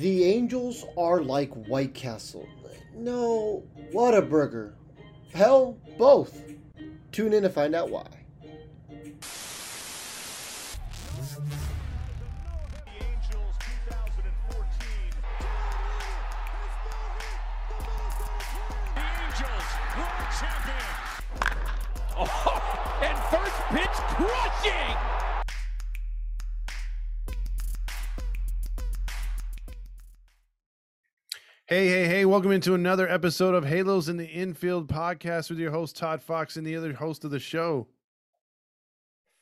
The Angels are like White Castle. No, Whataburger. Hell, both. Tune in to find out why. Welcome into another episode of Halos in the Infield podcast with your host, Todd Fox, and the other host of the show.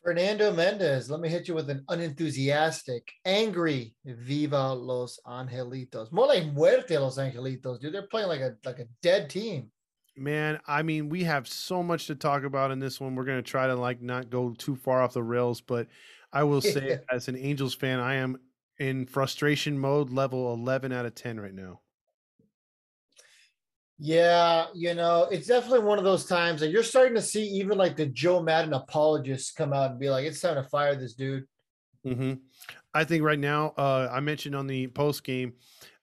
Fernando Mendez, let me hit you with an unenthusiastic, angry Viva Los Angelitos. More like Muerte Los Angelitos, dude. They're playing like a like a dead team. Man, I mean, we have so much to talk about in this one. We're going to try to like not go too far off the rails, but I will say as an Angels fan, I am in frustration mode level 11 out of 10 right now. Yeah, you know, it's definitely one of those times that you're starting to see even like the Joe Maddon apologists come out and be like, it's time to fire this dude. Mm-hmm. I think right now, uh, I mentioned on the post game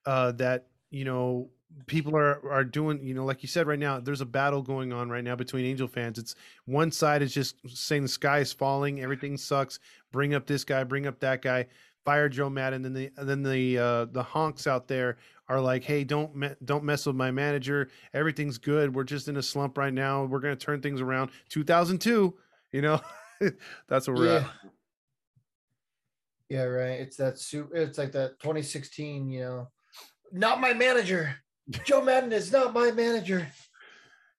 uh, that, you know, people are are doing you know like you said right now there's a battle going on right now between angel fans it's one side is just saying the sky is falling everything sucks bring up this guy bring up that guy fire joe maddon then the then the uh the honks out there are like hey don't me- don't mess with my manager everything's good we're just in a slump right now we're going to turn things around 2002 you know that's where we're yeah. at Yeah, right. It's that super it's like that 2016, you know. Not my manager. Joe Maddon is not my manager.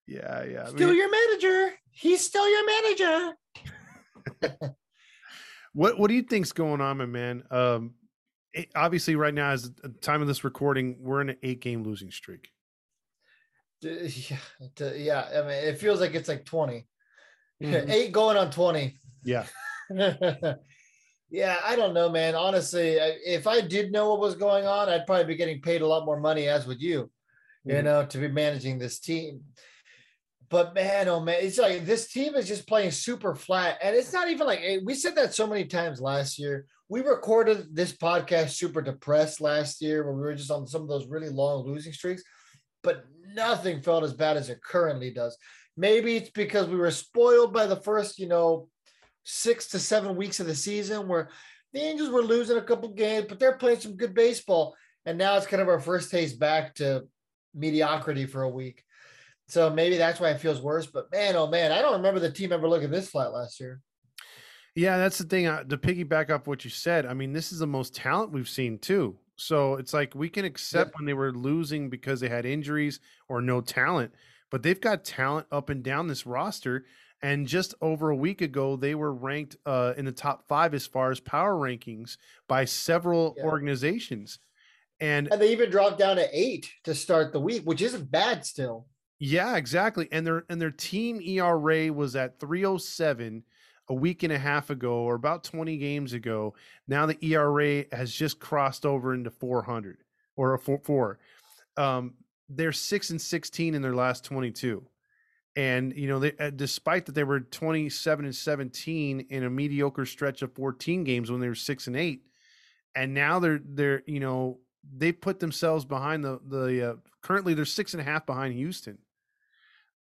yeah yeah I Still mean- your manager. He's still your manager. What What do you think's going on, my man? Um, it, obviously, right now, as the time of this recording, we're in an eight game losing streak. Yeah, yeah. I mean, it feels like it's like 20. Mhm. Eight going on 20. Yeah, yeah, I don't know, man. Honestly, if I did know what was going on, I'd probably be getting paid a lot more money, as would you, you Mhm. know, to be managing this team. But man, oh man, it's like this team is just playing super flat. And it's not even like eh, we said that so many times last year. We recorded this podcast super depressed last year when we were just on some of those really long losing streaks, but nothing felt as bad as it currently does. Maybe it's because we were spoiled by the first, you know, six to seven weeks of the season where the Angels were losing a couple games, but they're playing some good baseball. And now it's kind of our first taste back to mediocrity for a week. So maybe that's why it feels worse. But man, oh man, I don't remember the team ever looking this flat last year. yeah, that's the thing. uh, To piggyback off what you said, I mean, this is the most talent we've seen too. So it's like we can accept when they were losing because they had injuries or no talent, but they've got talent up and down this roster. And just over a week ago, they were ranked uh, in the top five as far as power rankings by several Yeah. organizations. And And they even dropped down to eight to start the week, which isn't bad still. Yeah, exactly. And their and their team ERA was at 307 a week and a half ago or about 20 games ago. Now the ERA has just crossed over into 400 or a 4 4. Um they're 6 and 16 in their last 22. And you know, they, uh, despite that they were 27 and 17 in a mediocre stretch of 14 games when they were 6 and 8, and now they're they're you know they put themselves behind the the uh, currently they're six and a half behind Houston.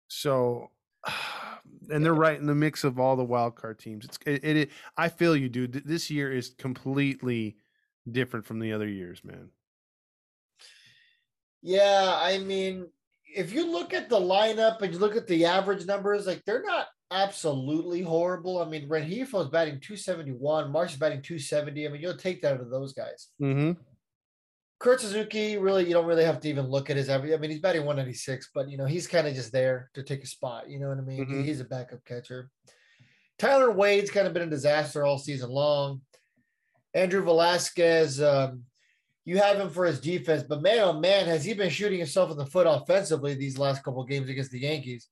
So, and they're right in the mix of all the wild card teams. It's it. it I feel you, dude. This year is completely different from the other years, man. Yeah, I mean, if you look at the lineup and you look at the average numbers, like they're not absolutely horrible. I mean, Rengifo is batting 271, Marsh is batting 270. I mean, you'll take that out of those guys. Mm-hmm. Kurt Suzuki, really, you don't really have to even look at his average. I mean, he's batting 196, but you know, he's kind of just there to take a spot. You know what I mean? Mhm. He's a backup catcher. Tyler Wade's kind of been a disaster all season long. Andrew Velazquez, um, you have him for his defense, but man, oh man, has he been shooting himself in the foot offensively these last couple of games against the Yankees?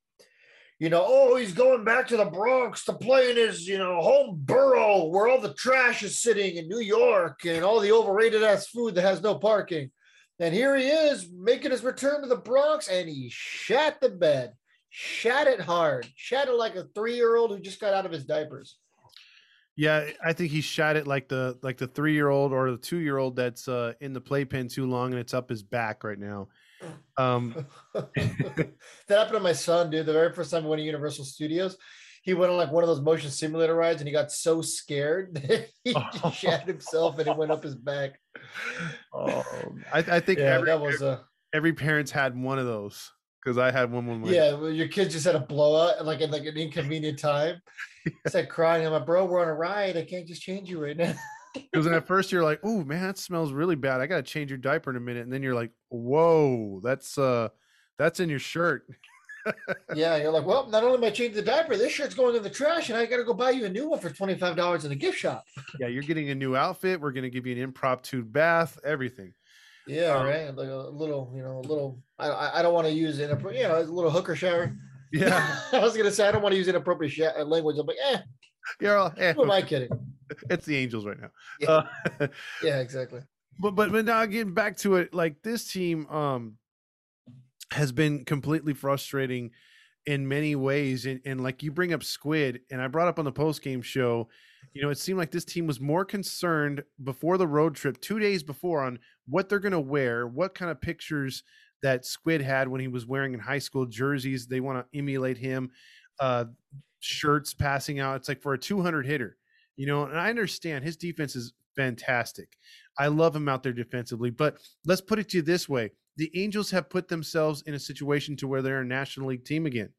You know, oh, he's going back to the Bronx to play in his, you know, home borough where all the trash is sitting in New York and all the overrated ass food that has no parking. And here he is making his return to the Bronx, and he shat the bed, shat it hard, shat it like a three year old who just got out of his diapers. Yeah, I think he shot it like the like the three year old or the two year old that's uh, in the playpen too long and it's up his back right now. Um, that happened to my son, dude. The very first time we went to Universal Studios, he went on like one of those motion simulator rides and he got so scared that he Oh. shat himself and it went up his back. oh, I, I think Yeah, every, that was a every parent's had one of those because I had one when my yeah. Well, your kids just had a blowout like at like an inconvenient time. It's like crying. I'm like, bro, we're on a ride. I can't just change you right now. Because at first you're like, "Oh man, that smells really bad. I gotta change your diaper in a minute," and then you're like, "Whoa, that's uh, that's in your shirt." yeah, you're like, well, not only am I changing the diaper, this shirt's going in the trash, and I got to go buy you a new one for twenty five dollars in a gift shop. Yeah, you're getting a new outfit. We're gonna give you an impromptu bath, everything. Yeah, Um, right. Like a little, you know, a little. I I, don't want to use it. You know, a little hooker shower. Yeah, I was gonna say I don't want to use inappropriate sh- uh, language. I'm like, eh, you're all, eh, who am I kidding? it's the Angels right now. Yeah. Uh, Yeah, exactly. but but but now getting back to it, like this team um has been completely frustrating in many ways. And, and like you bring up Squid, and I brought up on the post game show, you know, it seemed like this team was more concerned before the road trip, two days before, on what they're gonna wear, what kind of pictures that Squid had when he was wearing in high school jerseys. They want to emulate him. Uh shirts passing out. It's like for a 200 hitter, you know, and I understand his defense is fantastic. I love him out there defensively, but let's put it to you this way. The Angels have put themselves in a situation to where they're a National League team again.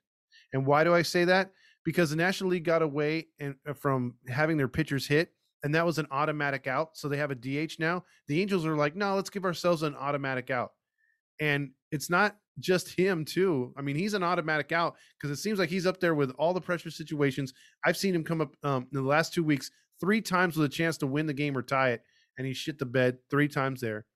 And why do I say that? Because the National League got away and uh, from having their pitchers hit, and that was an automatic out. So they have a DH now. The Angels are like, no, let's give ourselves an automatic out. And it's not just him, too. I mean, he's an automatic out because it seems like he's up there with all the pressure situations. I've seen him come up um, in the last two weeks three times with a chance to win the game or tie it, and he shit the bed three times there.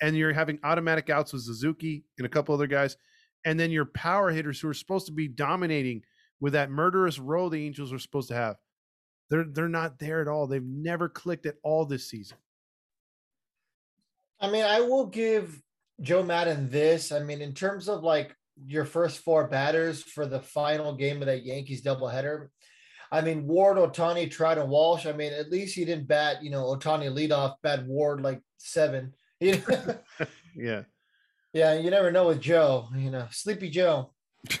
And you're having automatic outs with Suzuki and a couple other guys, and then your power hitters who are supposed to be dominating with that murderous row the Angels are supposed to have. They're they're not there at all. They've never clicked at all this season. I mean, I will give Joe Maddon this. I mean, in terms of like your first four batters for the final game of that Yankees doubleheader. I mean, Ward, Ohtani, Trout, and Walsh. I mean, at least he didn't bat, you know, Ohtani leadoff, bat Ward like seven. You know? Yeah. Yeah, you never know with Joe, you know, Sleepy Joe.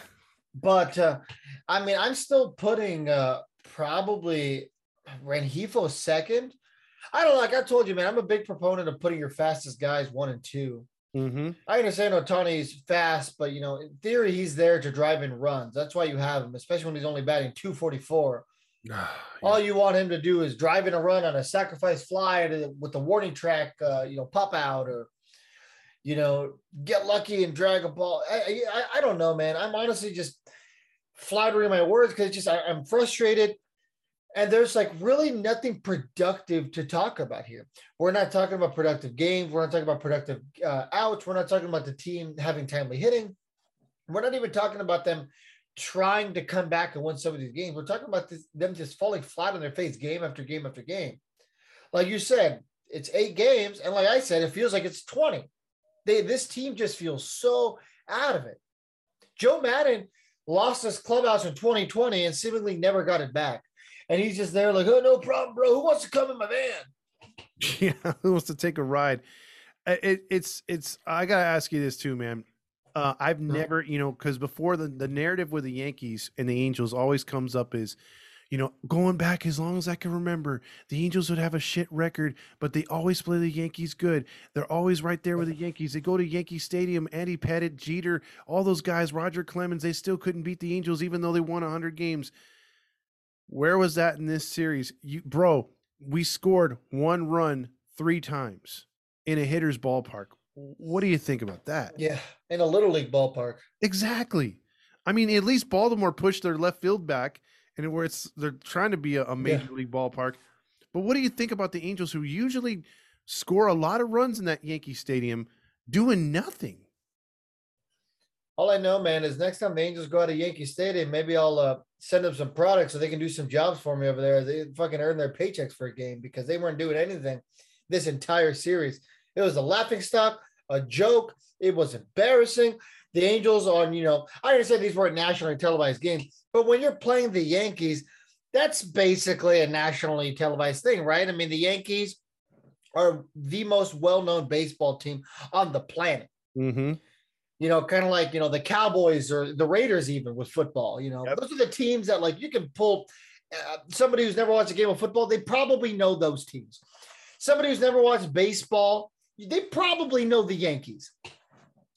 but uh, I mean, I'm still putting uh, probably Rengifo second. I don't know, like I told you, man. I'm a big proponent of putting your fastest guys one and two. Mm-hmm. I understand Ohtani's fast, but you know, in theory, he's there to drive in runs. That's why you have him, especially when he's only batting 244. All you want him to do is drive in a run on a sacrifice fly to, with the warning track, uh, you know, pop out or, you know, get lucky and drag a ball. I, I, I don't know, man. I'm honestly just floundering my words because just I, I'm frustrated. And there's like really nothing productive to talk about here. We're not talking about productive games. We're not talking about productive uh, outs. We're not talking about the team having timely hitting. We're not even talking about them trying to come back and win some of these games. We're talking about this, them just falling flat on their face game after game after game. Like you said, it's eight games, and like I said, it feels like it's 20. They this team just feels so out of it. Joe Maddon lost his clubhouse in 2020 and seemingly never got it back. And he's just there like, oh, no problem, bro. Who wants to come in my van? Yeah, who wants to take a ride? It, it's it's. I gotta ask you this too, man. Uh, I've never, you know, because before the the narrative with the Yankees and the Angels always comes up is, you know, going back as long as I can remember, the Angels would have a shit record, but they always play the Yankees good. They're always right there with the Yankees. They go to Yankee Stadium, Andy Pettitte, Jeter, all those guys, Roger Clemens. They still couldn't beat the Angels even though they won hundred games. Where was that in this series? You bro, we scored one run three times in a hitter's ballpark. What do you think about that? Yeah, in a little league ballpark. Exactly. I mean, at least Baltimore pushed their left field back and where it's they're trying to be a, a major league ballpark. But what do you think about the Angels who usually score a lot of runs in that Yankee Stadium doing nothing? All I know, man, is next time the Angels go out of Yankee Stadium, maybe I'll uh, send them some products so they can do some jobs for me over there. They fucking earn their paychecks for a game because they weren't doing anything this entire series. It was a laughing stock, a joke. It was embarrassing. The Angels on, you know, I understand these weren't nationally televised games, but when you're playing the Yankees, that's basically a nationally televised thing, right? I mean, the Yankees are the most well-known baseball team on the planet. Mm-hmm. You know, kind of like you know the Cowboys or the Raiders, even with football. You know, Yep. those are the teams that like you can pull. Uh, somebody who's never watched a game of football, they probably know those teams. Somebody who's never watched baseball, they probably know the Yankees.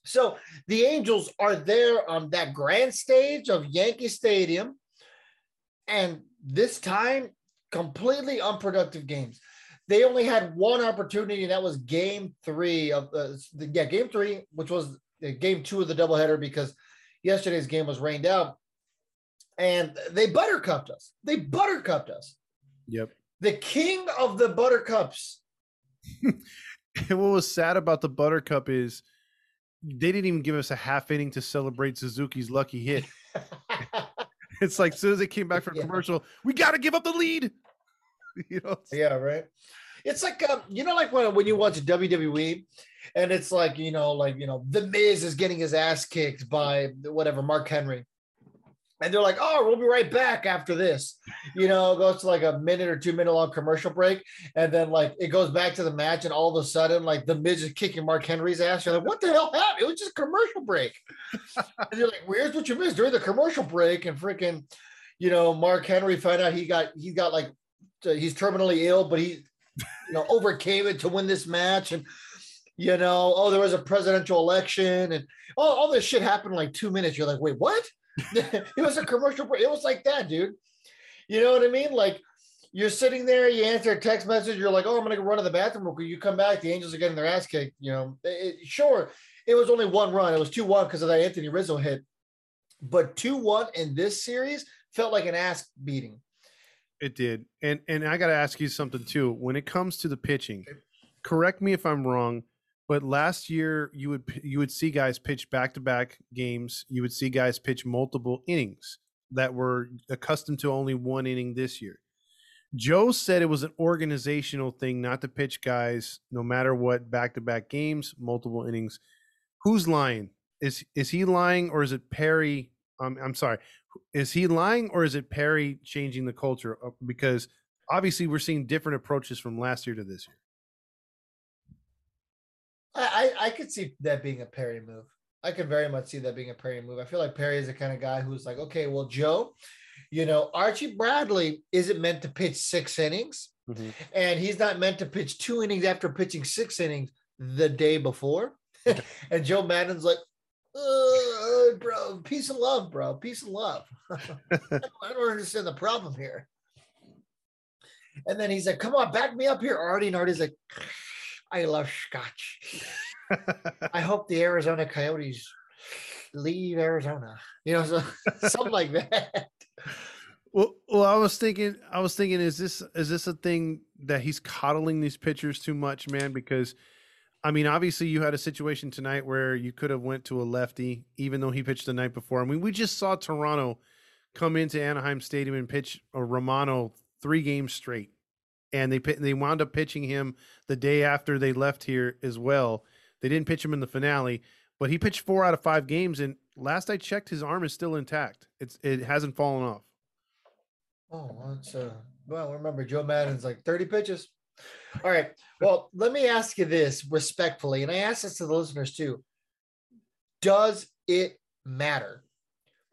So the Angels are there on that grand stage of Yankee Stadium, and this time, completely unproductive games. They only had one opportunity, and that was Game Three of uh, the yeah Game Three, which was Game Two of the doubleheader because yesterday's game was rained out, and they buttercupped us. They buttercupped us. Yep. The king of the buttercups. And what was sad about the Buttercup is they didn't even give us a half inning to celebrate Suzuki's lucky hit. It's like as soon as they came back from Yeah. commercial, we got to give up the lead. you know, Yeah, right. It's like um, you know, like when when you watch WWE, and it's like you know, like you know, the Miz is getting his ass kicked by whatever Mark Henry, and they're like, "Oh, we'll be right back after this." You know, goes to like a minute or two minute long commercial break, and then like it goes back to the match, and all of a sudden, like the Miz is kicking Mark Henry's ass. You're like, "What the hell happened? It was just commercial break." and you're like, "Where's what you missed during the commercial break?" And freaking, you know, Mark Henry found out he got he got like he's terminally ill, but he, you know, overcame it to win this match. And, you know, oh, there was a presidential election and all, all this shit happened in like two minutes. You're like, wait, what? it was a commercial break. It was like that, dude. You know what I mean? Like, you're sitting there, you answer a text message, you're like, oh, I'm going to go run to the bathroom. real quick." You come back, the Angels are getting their ass kicked. You know, it- sure, it was only one run. It was 2 1 because of that Anthony Rizzo hit. But 2 1 in this series felt like an ass beating. It did. And and I got to ask you something too. When it comes to the pitching, correct me if I'm wrong, but last year you would you would see guys pitch back to back games. You would see guys pitch multiple innings that were accustomed to only one inning this year. Joe said it was an organizational thing not to pitch guys no matter what back to back games, multiple innings. Who's lying? Is is he lying or is it Perry? Um, I'm sorry. Is he lying or is it Perry changing the culture? Uh, Because obviously we're seeing different approaches from last year to this year. I, I I could see that being a Perry move. I could very much see that being a Perry move. I feel like Perry is the kind of guy who's like, okay, well, Joe, you know, Archie Bradley isn't meant to pitch six innings, and he's not meant to pitch two innings after pitching six innings the day before. and Joe Maddon's like, uh, bro, peace and love, bro, peace and love. I don't I don't understand the problem here. And then he's like, come on, back me up here, Artie. And Artie's like, I love scotch. I hope the Arizona Coyotes leave Arizona. You know, so, something like that. Well, well, I was thinking, I was thinking, is this is this a thing that he's coddling these pitchers too much, man? Because, I mean, obviously, you had a situation tonight where you could have went to a lefty, even though he pitched the night before. I mean, we just saw Toronto come into Anaheim Stadium and pitch a Romano three games straight, and they they wound up pitching him the day after they left here as well. They didn't pitch him in the finale, but he pitched four out of five games, and last I checked, his arm is still intact. It's it hasn't fallen off. Oh, it's, uh, well, remember Joe Maddon's like 30 pitches. All right. Well, let me ask you this respectfully, and I ask this to the listeners too. Does it matter?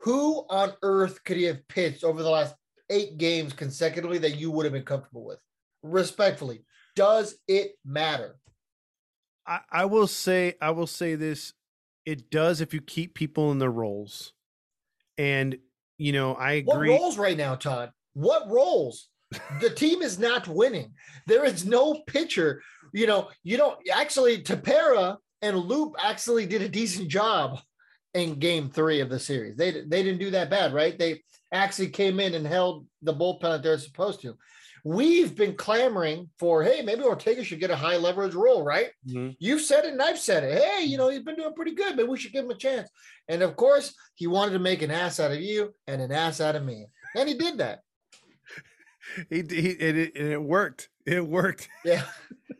Who on earth could he have pitched over the last eight games consecutively that you would have been comfortable with? Respectfully, does it matter? I, I will say I will say this. It does if you keep people in their roles. And you know, I What roles right now, Todd? What roles? The team is not winning. There is no pitcher. You know, you don't actually Tepera and Loup actually did a decent job in game three of the series. They they didn't do that bad, right? They actually came in and held the bullpen that they're supposed to. We've been clamoring for, hey, maybe Ortega should get a high leverage role, right? Mhm. You've said it and I've said it. Hey, you know, he's been doing pretty good. Maybe we should give him a chance. And of course, he wanted to make an ass out of you and an ass out of me. And he did that. He, he it, it, and it worked. It worked. Yeah,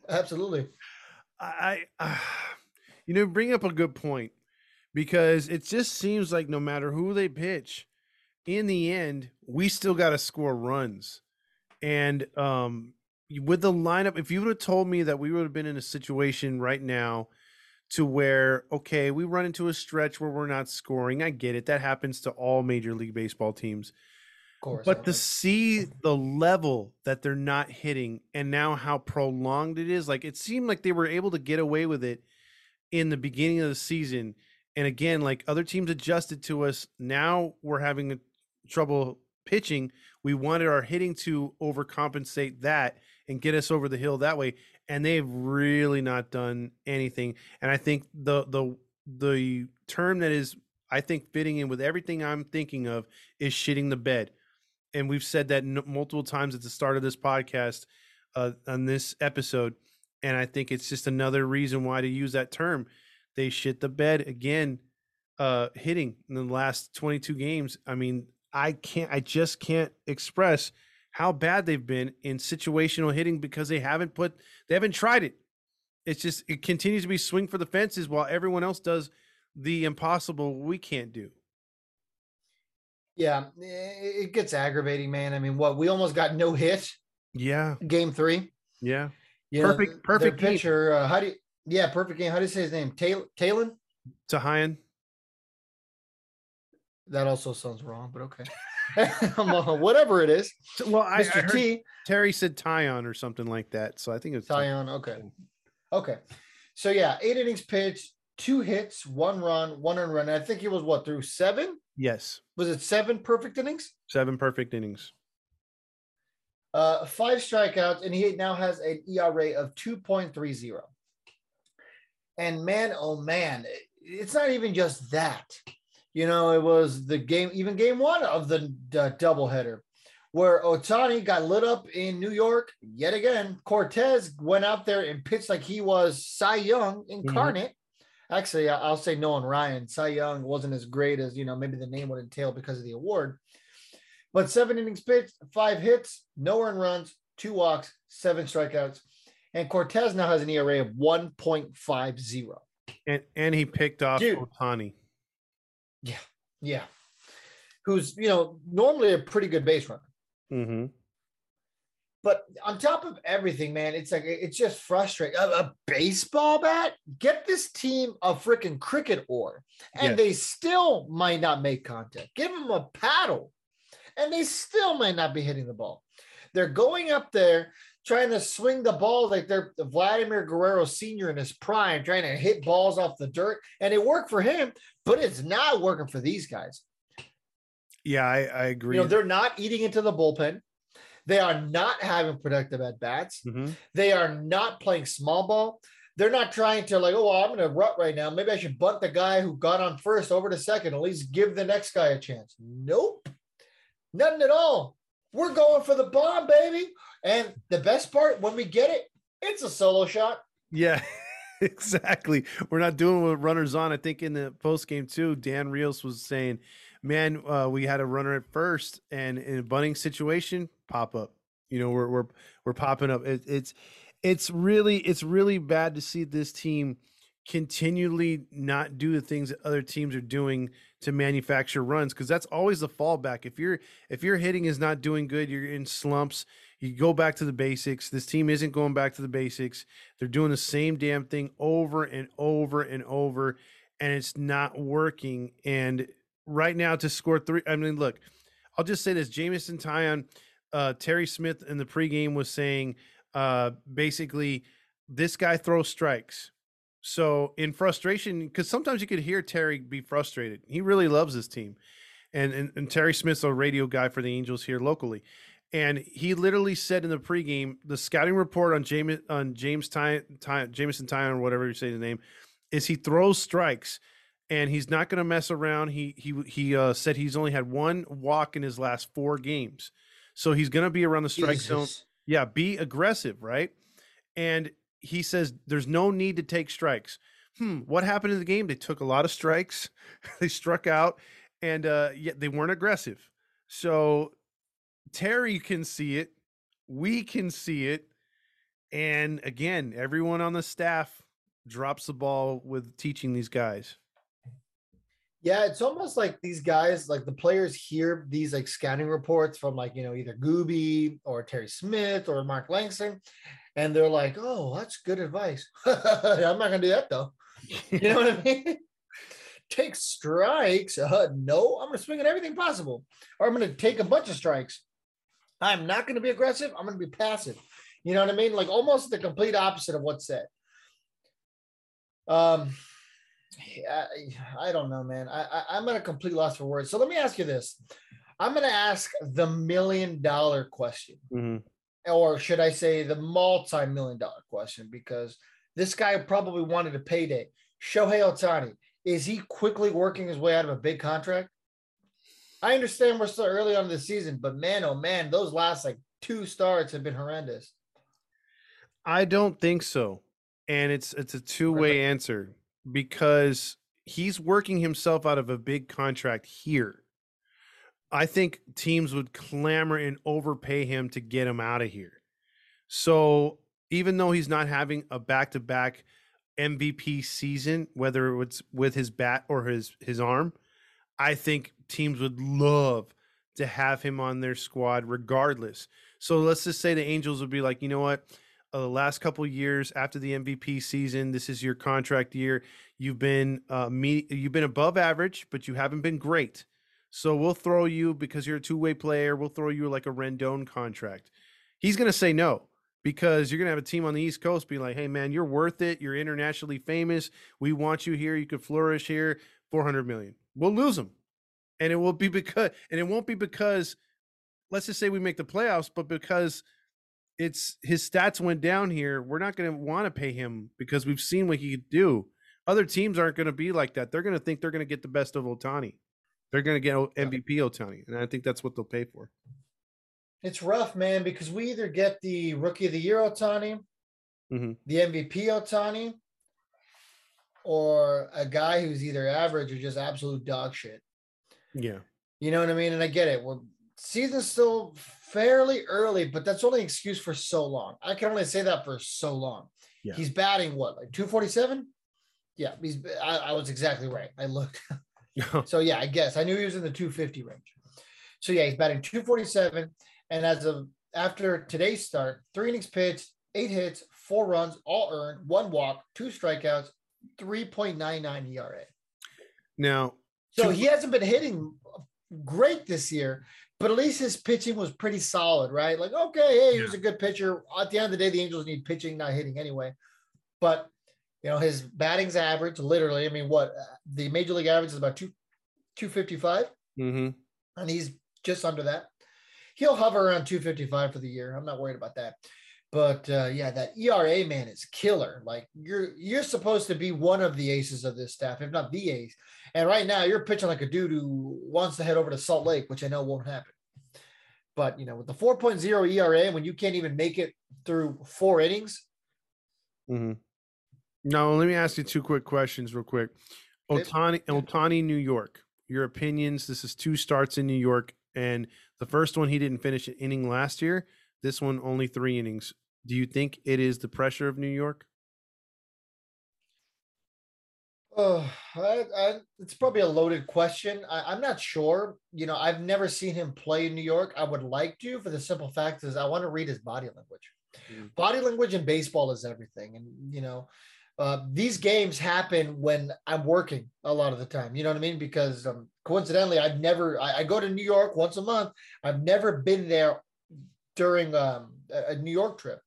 absolutely. I, I you know, bring up a good point because it just seems like no matter who they pitch, in the end, we still got to score runs. And um, with the lineup, if you would have told me that we would have been in a situation right now to where, okay, we run into a stretch where we're not scoring, I get it. That happens to all Major League Baseball teams. Course, But to see the level that they're not hitting and now how prolonged it is, like it seemed like they were able to get away with it in the beginning of the season. And again, like other teams adjusted to us. Now we're having trouble pitching. We wanted our hitting to overcompensate that and get us over the hill that way. And they've really not done anything. And I think the the the term that is I think fitting in with everything I'm thinking of is shitting the bed. And we've said that multiple times at the start of this podcast uh, on this episode. And I think it's just another reason why to use that term. They shit the bed again, uh, hitting in the last 22 games. I mean, I can't, I just can't express how bad they've been in situational hitting because they haven't put, they haven't tried it. It's just, it continues to be swing for the fences while everyone else does the impossible we can't do. Yeah, it gets aggravating, man. I mean, what we almost got no hit Yeah. game three. Yeah. You Perfect- th- perfect pitcher, uh, how do you? Yeah, perfect game. How do you say his name? Taylor. Talon. Tahian. That also sounds wrong, but okay. Whatever it is, Well, I, I Mr. heard Terry said Taillon or something like that. So I think it's Ty- Taillon. Okay. Okay. So yeah, eight innings pitched, two hits, one run, one run. I think he was what through seven? Yes. Was it seven perfect innings? Seven perfect innings. Uh, five strikeouts, and he now has an ERA of 2.30. And man, oh man, it's not even just that. You know, it was the game, even game one of the, the doubleheader, where Ohtani got lit up in New York yet again. Cortes went out there and pitched like he was Cy Young incarnate. Actually, I'll say Nolan Ryan. Cy Young wasn't as great as, you know, maybe the name would entail because of the award. But seven innings pitched, five hits, no earned runs, two walks, seven strikeouts. And Cortes now has an ERA of 1.50. And and he picked off Dude. Ohtani. Yeah. Yeah. Who's, you know, normally a pretty good base runner. Mm-hmm. But on top of everything, man, it's like it's just frustrating. A, a baseball bat? Get this team a freaking cricket oar, and Yes. they still might not make contact. Give them a paddle, and they still might not be hitting the ball. They're going up there trying to swing the ball like they're Vladimir Guerrero Sr. in his prime, trying to hit balls off the dirt, and it worked for him, but it's not working for these guys. Yeah, I, I agree. You know, they're not eating into the bullpen. They are not having productive at bats. Mhm. They are not playing small ball. They're not trying to like, oh, well, I'm in a rut right now. Maybe I should bunt the guy who got on first over to second. At least give the next guy a chance. Nope, nothing at all. We're going for the bomb, baby. And the best part, when we get it, it's a solo shot. Yeah, exactly. We're not doing with runners on. I think in the post game too, Dan Rios was saying, "Man, uh, we had a runner at first, and in a bunting situation, pop up. You know, we're we're we're popping up. It, it's it's really it's really bad to see this team continually not do the things that other teams are doing to manufacture runs because that's always the fallback. If you're if your hitting is not doing good, you're in slumps. You go back to the basics. This team isn't going back to the basics. They're doing the same damn thing over and over and over, and it's not working. And right now, to score three, I mean, look, I'll just say this: Jameson Taillon, uh, Terry Smith in the pregame was saying, uh, basically, this guy throws strikes. So in frustration, because sometimes you could hear Terry be frustrated. He really loves his team, and and, and Terry Smith's a radio guy for the Angels here locally. And he literally said in the pregame, the scouting report on James on James Ty, Ty, Jameson Taillon or whatever you say the name, is he throws strikes, and he's not going to mess around. He he he uh, said he's only had one walk in his last four games, so he's going to be around the strike zone. Yeah, be aggressive, right? And he says there's no need to take strikes. Hmm, what happened in the game? They took a lot of strikes. they struck out, and uh, yet they weren't aggressive. So Terry can see it. We can see it. And again, everyone on the staff drops the ball with teaching these guys. Yeah, it's almost like these guys, like the players hear these like scouting reports from like, you know, either Gooby or Terry Smith or Mark Langston, and they're like, oh, that's good advice. I'm not gonna do that though. You know what I mean? Take strikes. Uh, no, I'm gonna swing at everything possible. Or I'm gonna take a bunch of strikes. I'm not gonna be aggressive, I'm gonna be passive. You know what I mean? Like almost the complete opposite of what's said. Um I, I don't know, man. I, I I'm at a complete loss for words. So let me ask you this: I'm going to ask the million dollar question, Mhm. or should I say the multi million dollar question? Because this guy probably wanted a payday. Shohei Ohtani is he quickly working his way out of a big contract? I understand we're still early on in the season, but man, oh man, those last like two starts have been horrendous. I don't think so. And it's it's a two-way answer because he's working himself out of a big contract here. I think teams would clamor and overpay him to get him out of here. So even though he's not having a back-to-back MVP season, whether it's with his bat or his his arm, I think teams would love to have him on their squad regardless. So let's just say the Angels would be like, you know what? Uh, the last couple years after the MVP season, this is your contract year. You've been uh, me, you've been above average, but you haven't been great. So we'll throw you because you're a two way player. We'll throw you like a Rendon contract. He's going to say no because you're going to have a team on the East Coast be like, hey, man, you're worth it. You're internationally famous. We want you here. You could flourish here. 400 million. We'll lose him. And it will be because, and it won't be because, let's just say we make the playoffs, but because it's his stats went down here. We're not going to want to pay him because we've seen what he could do. Other teams aren't going to be like that. They're going to think they're going to get the best of Ohtani. They're going to get MVP Ohtani, and I think that's what they'll pay for. It's rough, man, because we either get the rookie of the year Ohtani, Mhm. the MVP Ohtani, or a guy who's either average or just absolute dog shit. Yeah, You know what I mean? And I get it. Well, season's still fairly early, but that's only an excuse for so long. I can only say that for so long. Yeah. He's batting what, like 247? Yeah, he's I, I was exactly right. I looked. So yeah, I guess I knew he was in the 250 range. So yeah, he's batting 247. And as of after today's start, three innings pitched, eight hits, four runs, all earned, one walk, two strikeouts, 3.99 ERA. now So he hasn't been hitting great this year, but at least his pitching was pretty solid, right? Like, okay, hey, he was a good pitcher. At the end of the day, the Angels need pitching, not hitting anyway. But you know, his batting's average, literally. I mean, what the major league average is about two 255, mhm. and he's just under that. He'll hover around 255 for the year. I'm not worried about that. But uh, yeah, that ERA man is killer. Like you're you're supposed to be one of the aces of this staff, if not the ace. And right now you're pitching like a dude who wants to head over to Salt Lake, which I know won't happen. But you know, with the 4.0 ERA, when you can't even make it through four innings, Mm-hmm. Now, let me ask you two quick questions, real quick. Ohtani, Ohtani, New York. Your opinions. This is two starts in New York, and the first one he didn't finish an inning last year. This one only three innings. Do you think it is the pressure of New York? Oh, I, I, it's probably a loaded question. I, I'm not sure. You know, I've never seen him play in New York. I would like to, for the simple fact is, I want to read his body language. Mm. Body language in baseball is everything, and you know, uh, these games happen when I'm working a lot of the time. You know what I mean? Because um, coincidentally, I've never. I, I go to New York once a month. I've never been there during um, a, New York trip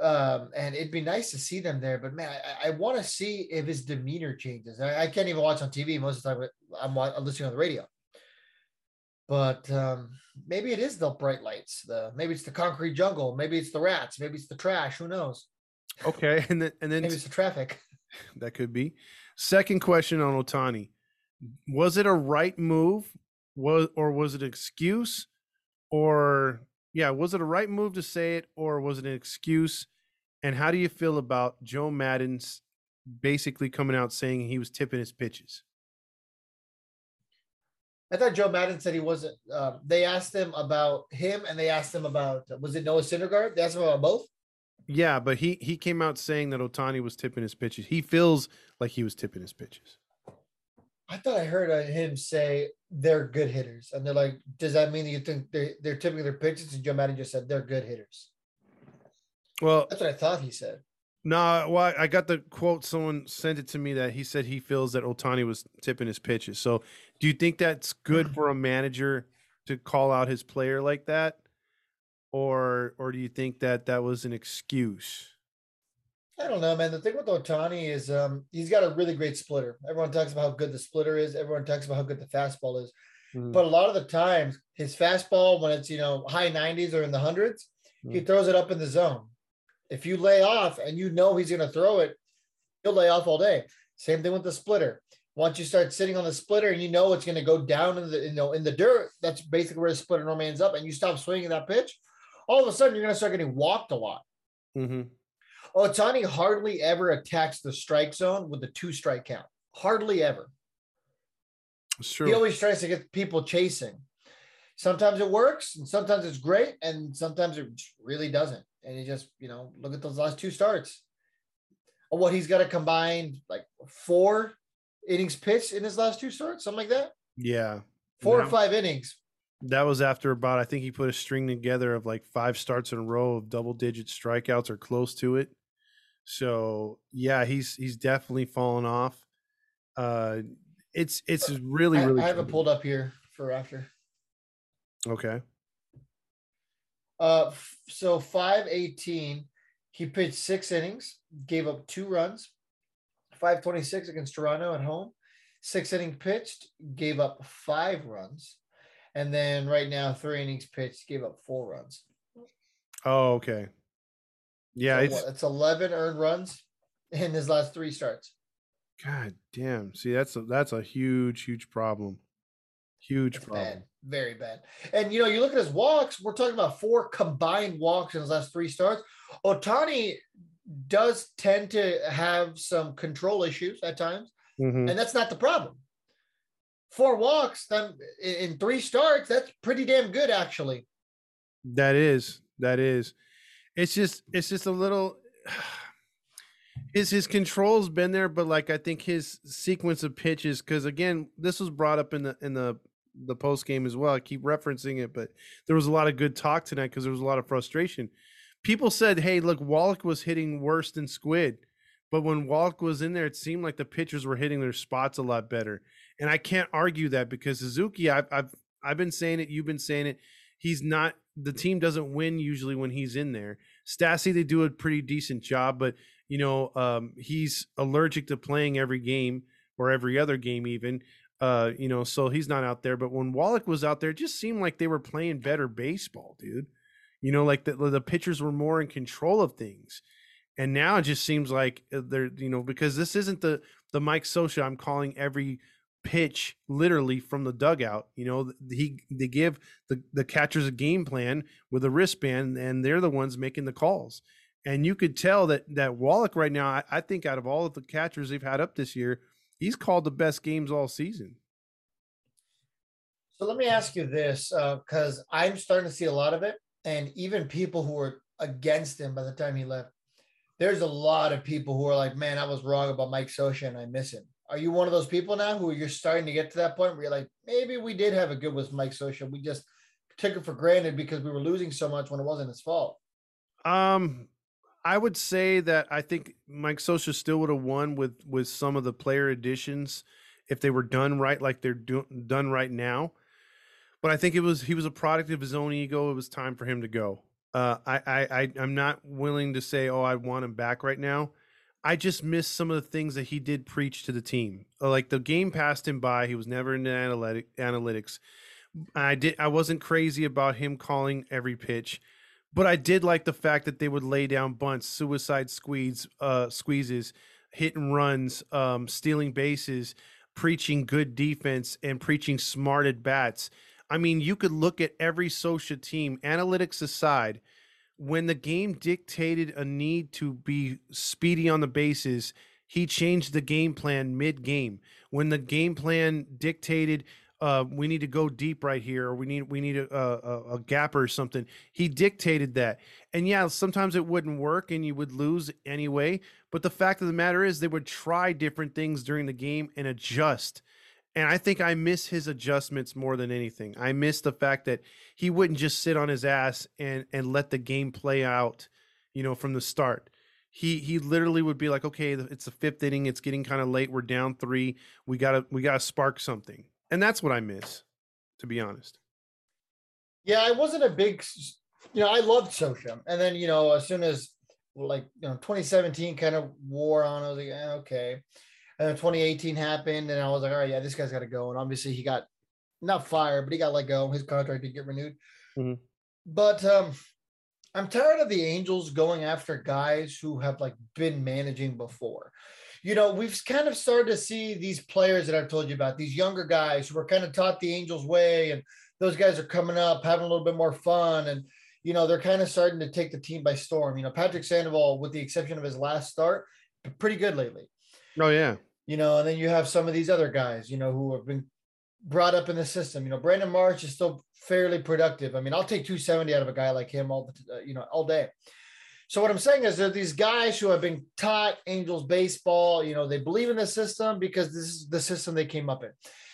um, and it'd be nice to see them there. But man, I, I want to see if his demeanor changes. I, I can't even watch on TV most of the time. I'm, I'm listening on the radio. But um, maybe it is the bright lights. The maybe it's the concrete jungle. Maybe it's the rats. Maybe it's the trash. Who knows? Okay, and then and then Maybe it's the traffic. that could be. Second question on Ohtani: Was it a right move? Was or was it an excuse? Or yeah, was it a right move to say it, or was it an excuse? And how do you feel about Joe Maddon's basically coming out saying he was tipping his pitches? I thought Joe Maddon said he wasn't. Um, they asked him about him, and they asked him about was it Noah Syndergaard? They asked him about both. Yeah, but he he came out saying that Ohtani was tipping his pitches. He feels like he was tipping his pitches. I thought I heard uh, him say they're good hitters, and they're like, "Does that mean that you think they're they're typically their pitches?" And Joe Maddon just said they're good hitters. Well, That's what I thought he said. no, well, I got the quote. Someone sent it to me that he said he feels that Ohtani was tipping his pitches. So, do you think that's good for a manager to call out his player like that, or or do you think that that was an excuse? I don't know, man. The thing with Ohtani is um, he's got a really great splitter. Everyone talks about how good the splitter is. Everyone talks about how good the fastball is. Mm. But a lot of the times, his fastball, when it's you know high 90s or in the hundreds, he Mm. throws it up in the zone. If you lay off and you know he's going to throw it, he'll lay off all day. Same thing with the splitter. Once you start sitting on the splitter and you know it's going to go down in the you know in the dirt, that's basically where the splitter normally ends up. And you stop swinging that pitch, all of a sudden you're going to start getting walked a lot. hmm Oh, Ohtani hardly ever attacks the strike zone with a two strike count. Hardly ever. It's He always tries to get people chasing. Sometimes it works, and sometimes it's great, and sometimes it really doesn't. And he just, you know, look at those last two starts. Or what he's got to combine like four innings pitched in his last two starts, something like that. Yeah. Four or five innings. That was after about I think he put a string together of like five starts in a row of double digit strikeouts or close to it. So yeah, he's he's definitely fallen off. Uh it's it's really I, really I have it pulled up here for after. Okay. Uh, f- so 518, he pitched six innings, gave up two runs. 526 against Toronto at home, six inning pitched, gave up five runs. And then right now, three innings pitched, gave up four runs. Oh, okay. Yeah, So it's what, it's 11 earned runs in his last three starts. god damn. See, that's a that's a huge, huge problem. Huge It's problem. bad, very bad. And you know, you look at his walks, we're talking about four combined walks in his last three starts. Ohtani does tend to have some control issues at times. Mhm. and that's not the problem. Four walks, then in in three starts, that's pretty damn good, actually. That is, that is. It's just, it's just a little. His his control's been there, but like I think his sequence of pitches, because again, this was brought up in the in the the post game as well. I keep referencing it, but there was a lot of good talk tonight because there was a lot of frustration. People said, "Hey, look, Wallach was hitting worse than Squid," but when Wallach was in there, it seemed like the pitchers were hitting their spots a lot better. And I can't argue that because Suzuki, I've I've I've been saying it, you've been saying it. He's not the team doesn't win usually when he's in there. Stassi, they do a pretty decent job, but you know, um, he's allergic to playing every game or every other game, even. Uh, you know, so he's not out there. But when Wallach was out there, it just seemed like they were playing better baseball, dude. You know, like the the pitchers were more in control of things. And now it just seems like uh, they're, you know, because this isn't the the Mike Scioscia I'm calling every pitch literally from the dugout. You know, he they give the the catchers a game plan with a wristband, and they're the ones making the calls. And you could tell that that Wallach right now, I, I think out of all of the catchers they've had up this year, he's called the best games all season. So let me ask you this, uh, because I'm starting to see a lot of it, and even people who were against him by the time he left. There's a lot of people who are like, "Man, I was wrong about Mike Scioscia, and I miss him." Are you one of those people now who you're starting to get to that point where you're like, maybe we did have a good with Mike Scioscia, we just took it for granted because we were losing so much when it wasn't his fault. Um, I would say that I think Mike Scioscia still would have won with with some of the player additions if they were done right, like they're do, done right now. But I think it was he was a product of his own ego. It was time for him to go. Uh, I, I I I'm not willing to say, oh, I want him back right now. I just miss some of the things that he did preach to the team. Uh, Like the game passed him by. He was never into analytic analytics. I did. I wasn't crazy about him calling every pitch but I did like the fact that they would lay down bunts, suicide squeeze, uh, squeezes, hit and runs, um, stealing bases, preaching good defense, and preaching smart at bats. I mean, you could look at every social team, analytics aside, when the game dictated a need to be speedy on the bases, he changed the game plan mid game. When the game plan dictated uh, we need to go deep right here, or we need we need a, a, a gap or something. He dictated that, and yeah, sometimes it wouldn't work, and you would lose anyway. But the fact of the matter is, they would try different things during the game and adjust. And I think I miss his adjustments more than anything. I miss the fact that he wouldn't just sit on his ass and and let the game play out, you know, from the start. He he literally would be like, "Okay, it's the fifth inning. It's getting kind of late. We're down three. We gotta we gotta spark something." And that's what I miss, to be honest. Yeah, I wasn't a big, you know, I loved Scioscia, and then you know, as soon as like you know 2017 kind of wore on. I was like, eh, okay. And then 2018 happened, and I was like, all right, yeah, this guy's got to go. And obviously, he got not fired, but he got let go. His contract didn't get renewed. Mm-hmm. But um, I'm tired of the Angels going after guys who have like been managing before. You know, we've kind of started to see these players that I've told you about, these younger guys who were kind of taught the Angels way, and those guys are coming up, having a little bit more fun, and you know, they're kind of starting to take the team by storm. You know, Patrick Sandoval, with the exception of his last start, pretty good lately. Oh, yeah. You know, and then you have some of these other guys, you know, who have been brought up in the system. You know, Brandon Marsh is still fairly productive. I mean, I'll take 270 out of a guy like him all the, uh, you know, all day. So what I'm saying is there are these guys who have been taught Angels baseball. You know, they believe in the system because this is the system they came up in.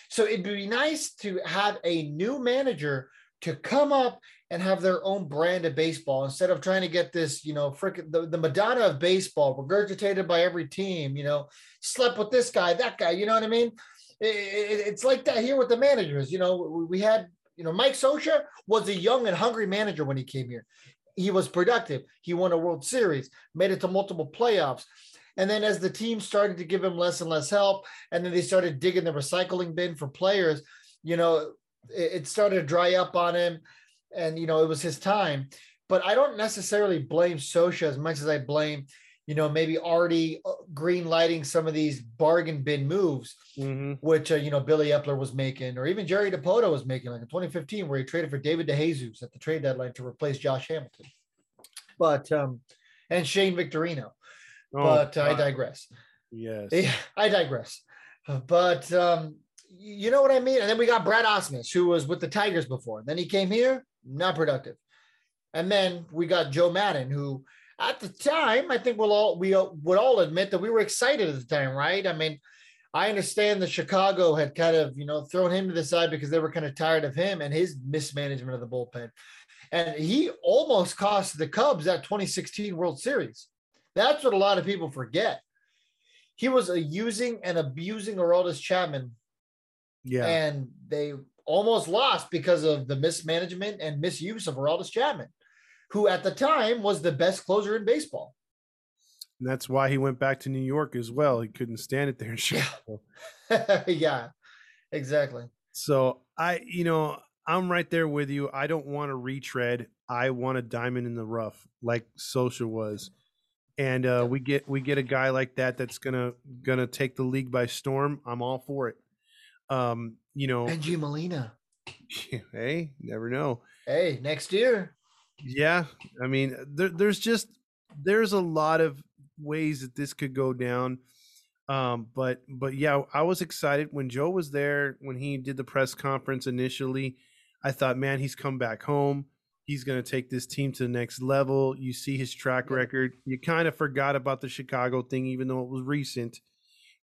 So it'd be nice to have a new manager to come up and have their own brand of baseball instead of trying to get this, you know, freaking the, the Madonna of baseball regurgitated by every team, you know, slept with this guy, that guy, you know what I mean? It, it, it's like that here with the managers. You know, we had, you know, Mike Scioscia was a young and hungry manager when he came here. He was productive. He won a World Series, made it to multiple playoffs. And then as the team started to give him less and less help, and then they started digging the recycling bin for players, you know, it, started to dry up on him and you know it was his time. But I don't necessarily blame Scioscia as much as I blame, you know, maybe already uh, green lighting some of these bargain bin moves, mm-hmm. which uh, you know Billy Eppler was making, or even Jerry Dipoto was making, like in 2015, where he traded for David DeJesus at the trade deadline to replace Josh Hamilton. But um, and Shane Victorino. Oh, but I digress. Yes, yeah, I digress. But um, you know what I mean? And then we got Brad Ausmus, who was with the Tigers before. Then he came here, not productive. And then we got Joe Maddon, who at the time, I think we'll all we would all admit that we were excited at the time, right? I mean, I understand that Chicago had kind of, you know, thrown him to the side because they were kind of tired of him and his mismanagement of the bullpen. And he almost cost the Cubs that 2016 World Series. That's what a lot of people forget. He was using and abusing Aroldis Chapman. Yeah. And they almost lost because of the mismanagement and misuse of Aroldis Chapman, who at the time was the best closer in baseball. And that's why he went back to New York as well. He couldn't stand it there in Chicago. Yeah, yeah exactly. So I, you know, I'm right there with you. I don't want to retread. I want a diamond in the rough, like Scioscia was. And uh, we get we get a guy like that that's gonna gonna take the league by storm. I'm all for it. Um, you know, Bengie Molina. Hey, never know. Hey, next year. Yeah, I mean, there, there's just there's a lot of ways that this could go down. Um, but but yeah, I was excited when Joe was there when he did the press conference initially. I thought, man, he's come back home. He's going to take this team to the next level. You see his track record. You kind of forgot about the Chicago thing, even though it was recent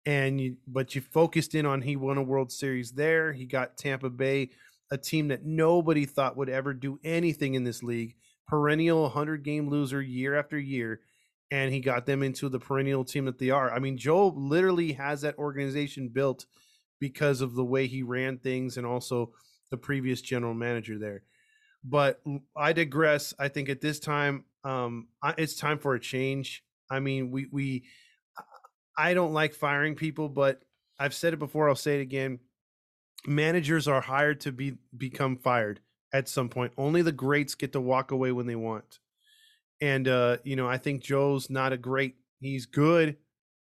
and you but you focused in on he won a World Series there. He got Tampa Bay, a team that nobody thought would ever do anything in this league, perennial 100 game loser year after year, and he got them into the perennial team that they are. I mean, Joe literally has that organization built because of the way he ran things and also the previous general manager there. But I digress. I think at this time, um, it's time for a change. I mean, we we I don't like firing people, but I've said it before. I'll say it again. Managers are hired to be become fired at some point. Only the greats get to walk away when they want. And uh, you know, I think Joe's not a great. He's good,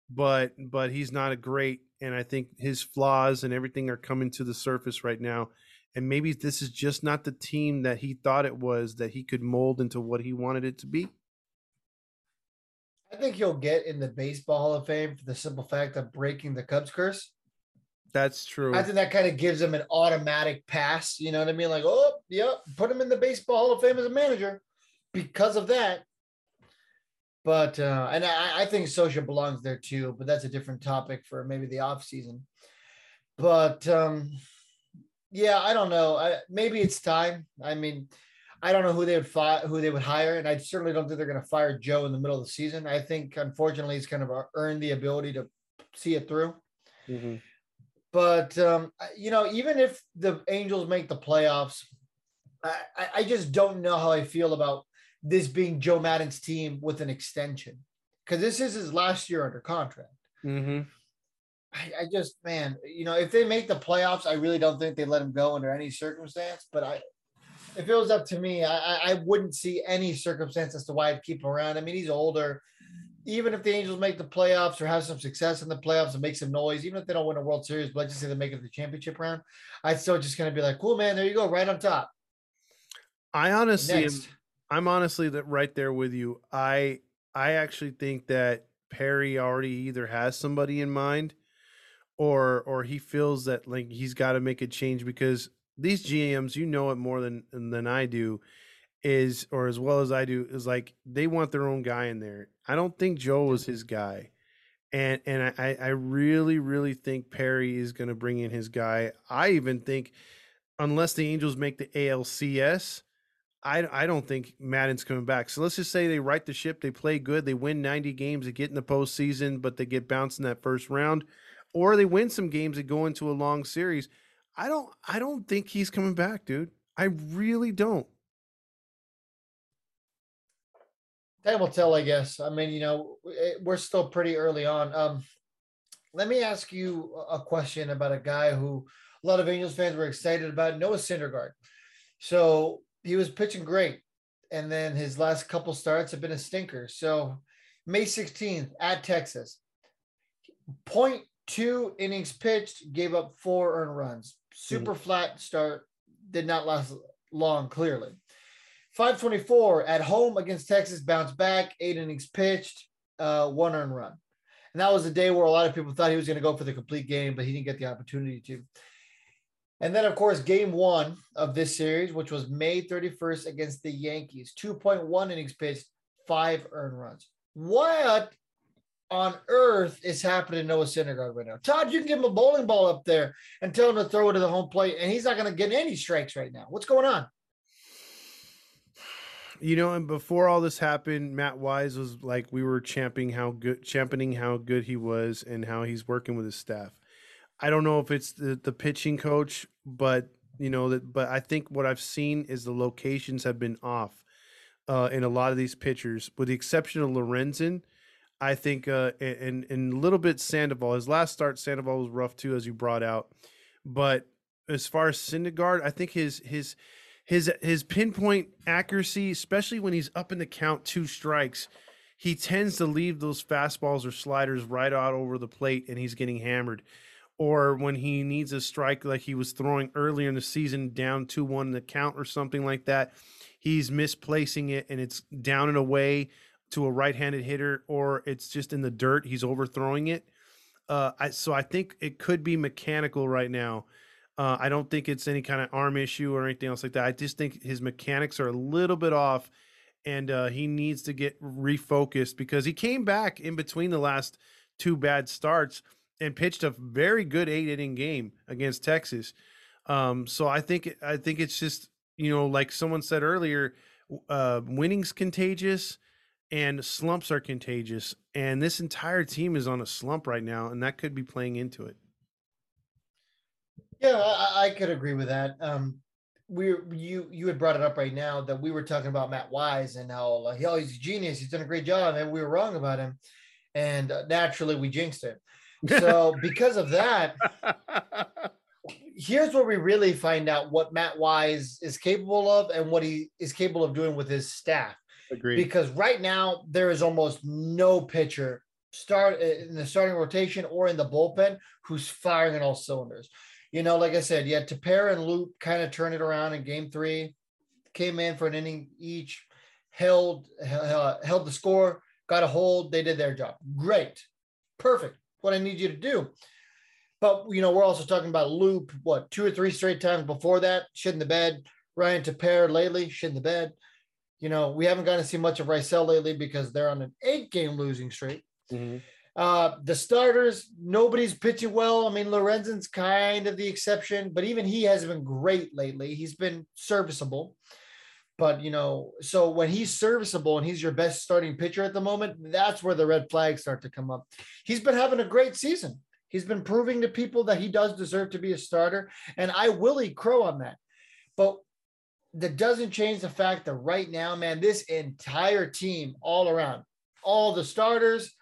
but but he's not a great. And I think his flaws and everything are coming to the surface right now. And maybe this is just not the team that he thought it was that he could mold into what he wanted it to be. I think he'll get in the Baseball Hall of Fame for the simple fact of breaking the Cubs curse. That's true. I think that kind of gives him an automatic pass. You know what I mean? Like, oh, yep, put him in the Baseball Hall of Fame as a manager because of that. But uh, and I, I think Scioscia belongs there too, but that's a different topic for maybe the off season. But um, yeah, I don't know. I, maybe it's time. I mean, I don't know who they would fire, who they would hire, and I certainly don't think they're going to fire Joe in the middle of the season. I think, unfortunately, he's kind of earned the ability to see it through. Mm-hmm. But um, you know, even if the Angels make the playoffs, I, I just don't know how I feel about this being Joe Maddon's team with an extension because this is his last year under contract. Mm-hmm. I, I, just, man, you know, if they make the playoffs, I really don't think they let him go under any circumstance. But I, if it was up to me, I, I wouldn't see any circumstance as to why I'd keep him around. I mean, he's older. Even if the Angels make the playoffs or have some success in the playoffs and make some noise, even if they don't win a World Series, but let's just say they make it the championship round, I'd still just going to be like, cool, man, there you go, right on top. I honestly, am, I'm honestly that right there with you. I, I actually think that Perry already either has somebody in mind or or he feels that like he's got to make a change because these GMs, you know it more than than I do, is or as well as I do, is like they want their own guy in there. I don't think Joe was mm-hmm. his guy. And and I, I really, really think Perry is gonna bring in his guy. I even think unless the Angels make the ALCS, I, I don't think Maddon's coming back. So let's just say they right the ship, they play good, they win 90 games, they get in the postseason, but they get bounced in that first round or they win some games and go into a long series. I don't I don't think he's coming back, dude. I really don't. Time will tell, I guess. I mean, you know, eh, we're still pretty early on. Um, let me ask you a question about a guy who a lot of Angels fans were excited about, Noah Syndergaard. So he was pitching great, and then his last couple starts have been a stinker. So May 16th at Texas, point two innings pitched, gave up four earned runs. Super mm-hmm. flat start, did not last long, clearly. 524 at home against Texas, bounced back, eight innings pitched, uh, one earned run. And that was a day where a lot of people thought he was going to go for the complete game, but he didn't get the opportunity to. And then, of course, game one of this series, which was May 31st against the Yankees, 2.1 innings pitched, five earned runs. What on earth is happening to Noah Syndergaard right now? Todd, you can give him a bowling ball up there and tell him to throw it to the home plate, and he's not going to get any strikes right now. What's going on? You know, and before all this happened, Matt Wise was like we were championing how good championing how good he was and how he's working with his staff. I don't know if it's the, the pitching coach, but you know that but I think what I've seen is the locations have been off uh, in a lot of these pitchers, with the exception of Lorenzen I think, uh, and and a little bit Sandoval. His last start, Sandoval was rough too, as you brought out. But as far as Syndergaard, I think his his his his pinpoint accuracy, especially when he's up in the count two strikes, he tends to leave those fastballs or sliders right out over the plate, and he's getting hammered. Or when he needs a strike like he was throwing earlier in the season, down two one in the count or something like that, he's misplacing it and it's down and away to a right-handed hitter or it's just in the dirt he's overthrowing it. Uh, I, so i think it could be mechanical right now. Uh, i don't think it's any kind of arm issue or anything else like that. I just think his mechanics are a little bit off and uh, he needs to get refocused because he came back in between the last two bad starts and pitched a very good eight inning game against texas. Um, so i think i think it's just you know like someone said earlier uh, winning's contagious and slumps are contagious and this entire team is on a slump right now and that could be playing into it. Yeah i, I could agree with that. Um we you you had brought it up right now that we were talking about matt wise and how like, oh he's a genius he's done a great job and we were wrong about him and uh, naturally we jinxed it. So because of that here's where we really find out what matt wise is capable of and what he is capable of doing with his staff Agreed. Because right now there is almost no pitcher start uh, in the starting rotation or in the bullpen who's firing on all cylinders. You know, like I said, yeah, had Tepera and Loup kind of turn it around in game three, came in for an inning each, held held the score, got a hold. They did their job. Great, perfect. What I need you to do. But you know, we're also talking about Loup. What two or three straight times before that, shit in the bed. Ryan Tepera lately, shit in the bed you know, we haven't gotten to see much of Raisel lately because they're on an eight game losing streak. Mm-hmm. Uh, the starters, nobody's pitching well. I mean, Lorenzen's kind of the exception, but even he hasn't been great lately. He's been serviceable. But you know, so when he's serviceable and he's your best starting pitcher at the moment, that's where the red flags start to come up. He's been having a great season. He's been proving to people that he does deserve to be a starter, and I will eat crow on that. But that doesn't change the fact that right now, man, this entire team all around, all the starters,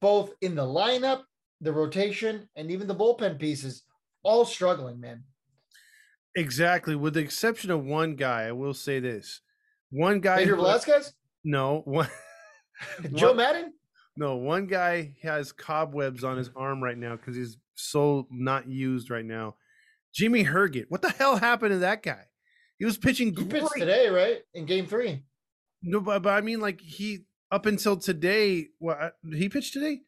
both in the lineup, the rotation, and even the bullpen pieces, all struggling, man. Exactly. With the exception of one guy, I will say this. One guy Pedro Velasquez, No, one Joe one- Maddon. No, one guy has cobwebs on his arm right now because he's so not used right now. Jimmy Herget. What the hell happened to that guy? He was pitching He great. pitched today, right? In game three. No, but, but I mean, like he up until today. What uh, he pitched today?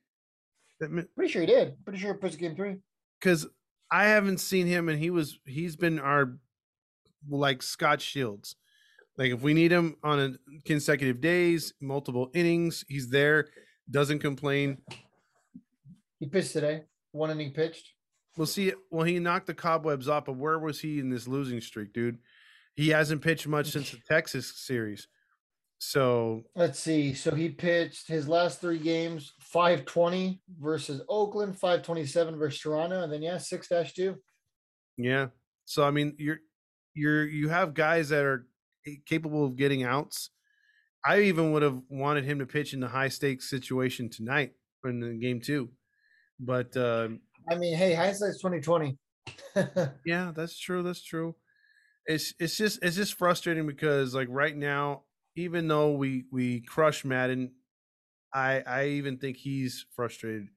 Pretty sure he did. Pretty sure he pitched game three. Because I haven't seen him, and he was he's been our like Scot Shields. Like if we need him on a consecutive days, multiple innings, he's there. Doesn't complain. He pitched today. One inning pitched. We'll see. Well, he knocked the cobwebs off, but where was he in this losing streak, dude? He hasn't pitched much since the Texas series. So Let's see. So he pitched his last three games 520 versus Oakland, 527 versus Toronto, and then yeah, six dash two. yeah. So I mean, you're you're you have guys that are capable of getting outs. I even would have wanted him to pitch in the high stakes situation tonight in the game two, but uh, I mean, hey, hindsight's 2020. yeah, that's true. That's true. It's it's just it's just frustrating because like right now, even though we we crush Maddon, I I even think he's frustrated.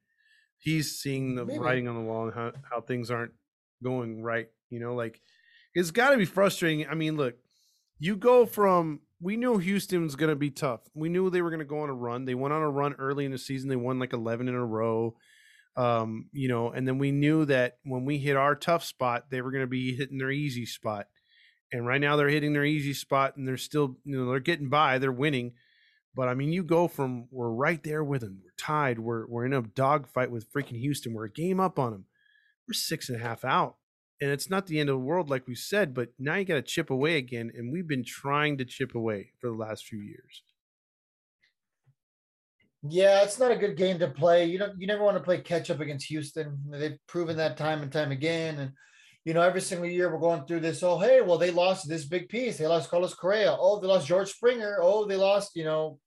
He's seeing the Maybe. writing on the wall and how how things aren't going right. You know, like it's got to be frustrating. I mean, look, you go from we knew Houston was going to be tough. We knew they were going to go on a run. They went on a run early in the season. They won like 11 in a row. Um, you know, and then we knew that when we hit our tough spot, they were going to be hitting their easy spot. And right now they're hitting their easy spot and they're still, you know, they're getting by, they're winning. But I mean, you go from we're right there with them. We're tied. We're we're in a dogfight with freaking Houston. We're a game up on them. We're six and a half out. And it's not the end of the world, like we said, but now you got to chip away again. And we've been trying to chip away for the last few years. yeah, it's not a good game to play. You don't you never want to play catch up against Houston. They've proven that time and time again. And you know, every single year we're going through this. Oh, hey, well, they lost this big piece. They lost Carlos Correa. Oh, they lost George Springer. Oh, they lost, you know,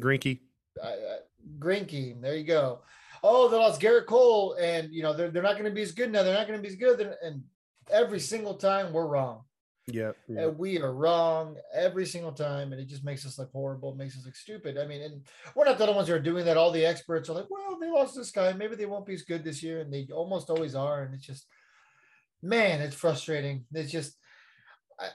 Greinke. uh, uh, Greinke. There you go. Oh, they lost Gerrit Cole, and you know they're they're not going to be as good now. They're not going to be as good, and, every single time we're wrong, Yeah. yeah. and we are wrong every single time, and it just makes us look horrible. It makes us look stupid. I mean, and we're not the only ones who are doing that. All the experts are like, well, they lost this guy. Maybe they won't be as good this year, and they almost always are. And it's just, man, it's frustrating. It's just.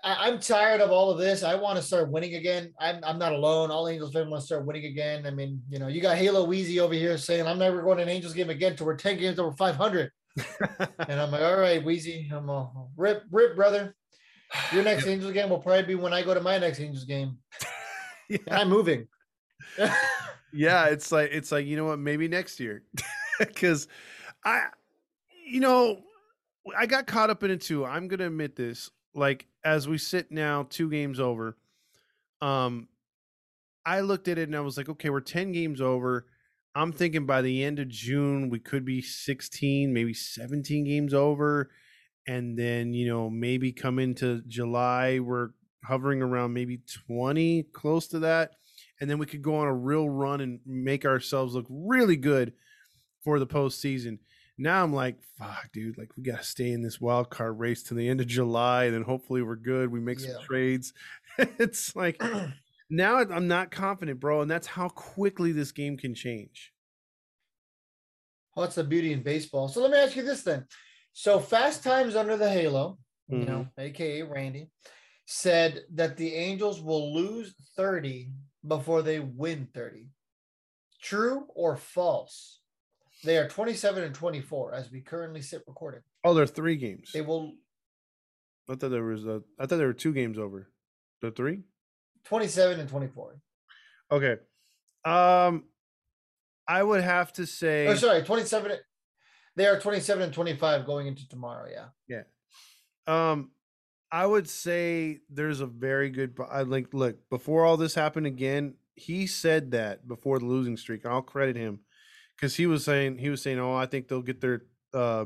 I, I'm tired of all of this. I want to start winning again. I'm, I'm not alone. All Angels fans want to start winning again. I mean, you know, you got Halo Wheezy over here saying, I'm never going to an Angels game again till we're 10 games over 500. and I'm like, all right, Wheezy, I'm a rip, rip, brother. Your next Angels game will probably be when I go to my next Angels game. And yeah. I'm moving. yeah it's like it's like you know what maybe next year because i you know i got caught up in it too. I'm gonna admit this. Like as we sit now two games over um i looked at it and i was like okay we're 10 games over. I'm thinking by the end of june we could be 16 maybe 17 games over. And then you know maybe come into july we're hovering around maybe 20 close to that. And then we could go on a real run and make ourselves look really good for the postseason. Now I'm like, fuck, dude, like we gotta stay in this wild card race to the end of July, and then hopefully we're good. We make some trades. it's like now I'm not confident, bro, and that's how quickly this game can change. What's the beauty in baseball? So let me ask you this then. So Fast Times Under the Halo, you know, mm-hmm. aka Randy, said that the Angels will lose 30 before they win 30. True or false? They are 27 and 24 as we currently sit recording. Oh, there are three games. They will I thought there was a. I thought there were two games over. The three. 27 and 24. Okay. Um I would have to say. Oh, sorry, 27. They are 27 and 25 going into tomorrow. Yeah. Yeah. Um, I would say there's a very good. I like look before all this happened again. He said that before the losing streak. I'll credit him because he was saying he was saying, "Oh, I think they'll get their uh,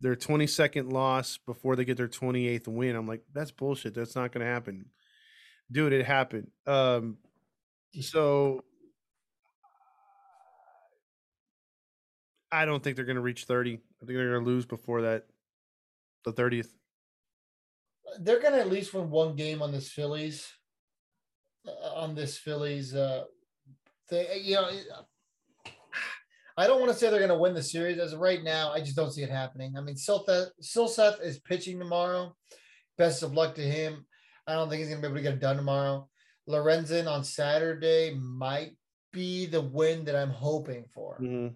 their 22nd loss before they get their 28th win." I'm like, that's bullshit. That's not going to happen, dude. It happened. Um, so I don't think they're going to reach 30. I think they're going to lose before that, the 30th. They're going to at least win one game on this Phillies. Uh, on this Phillies, uh, they, you know, I don't want to say they're going to win the series as of right now. I just don't see it happening. I mean, Silseth, Silseth is pitching tomorrow. Best of luck to him. I don't think he's going to be able to get it done tomorrow. Lorenzen on Saturday might be the win that I'm hoping for. Mm-hmm.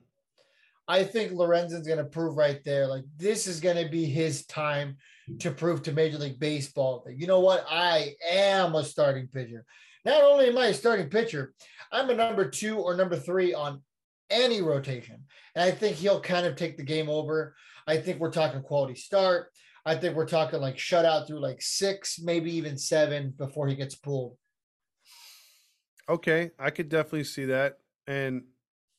I think Lorenzen's going to prove right there. Like this is going to be his time to prove to Major League Baseball that you know what I am a starting pitcher. Not only am I a starting pitcher, I'm a number two or number three on any rotation, and I think he'll kind of take the game over. I think we're talking quality start. I think we're talking like shutout through like six, maybe even seven before he gets pulled. Okay, I could definitely see that, and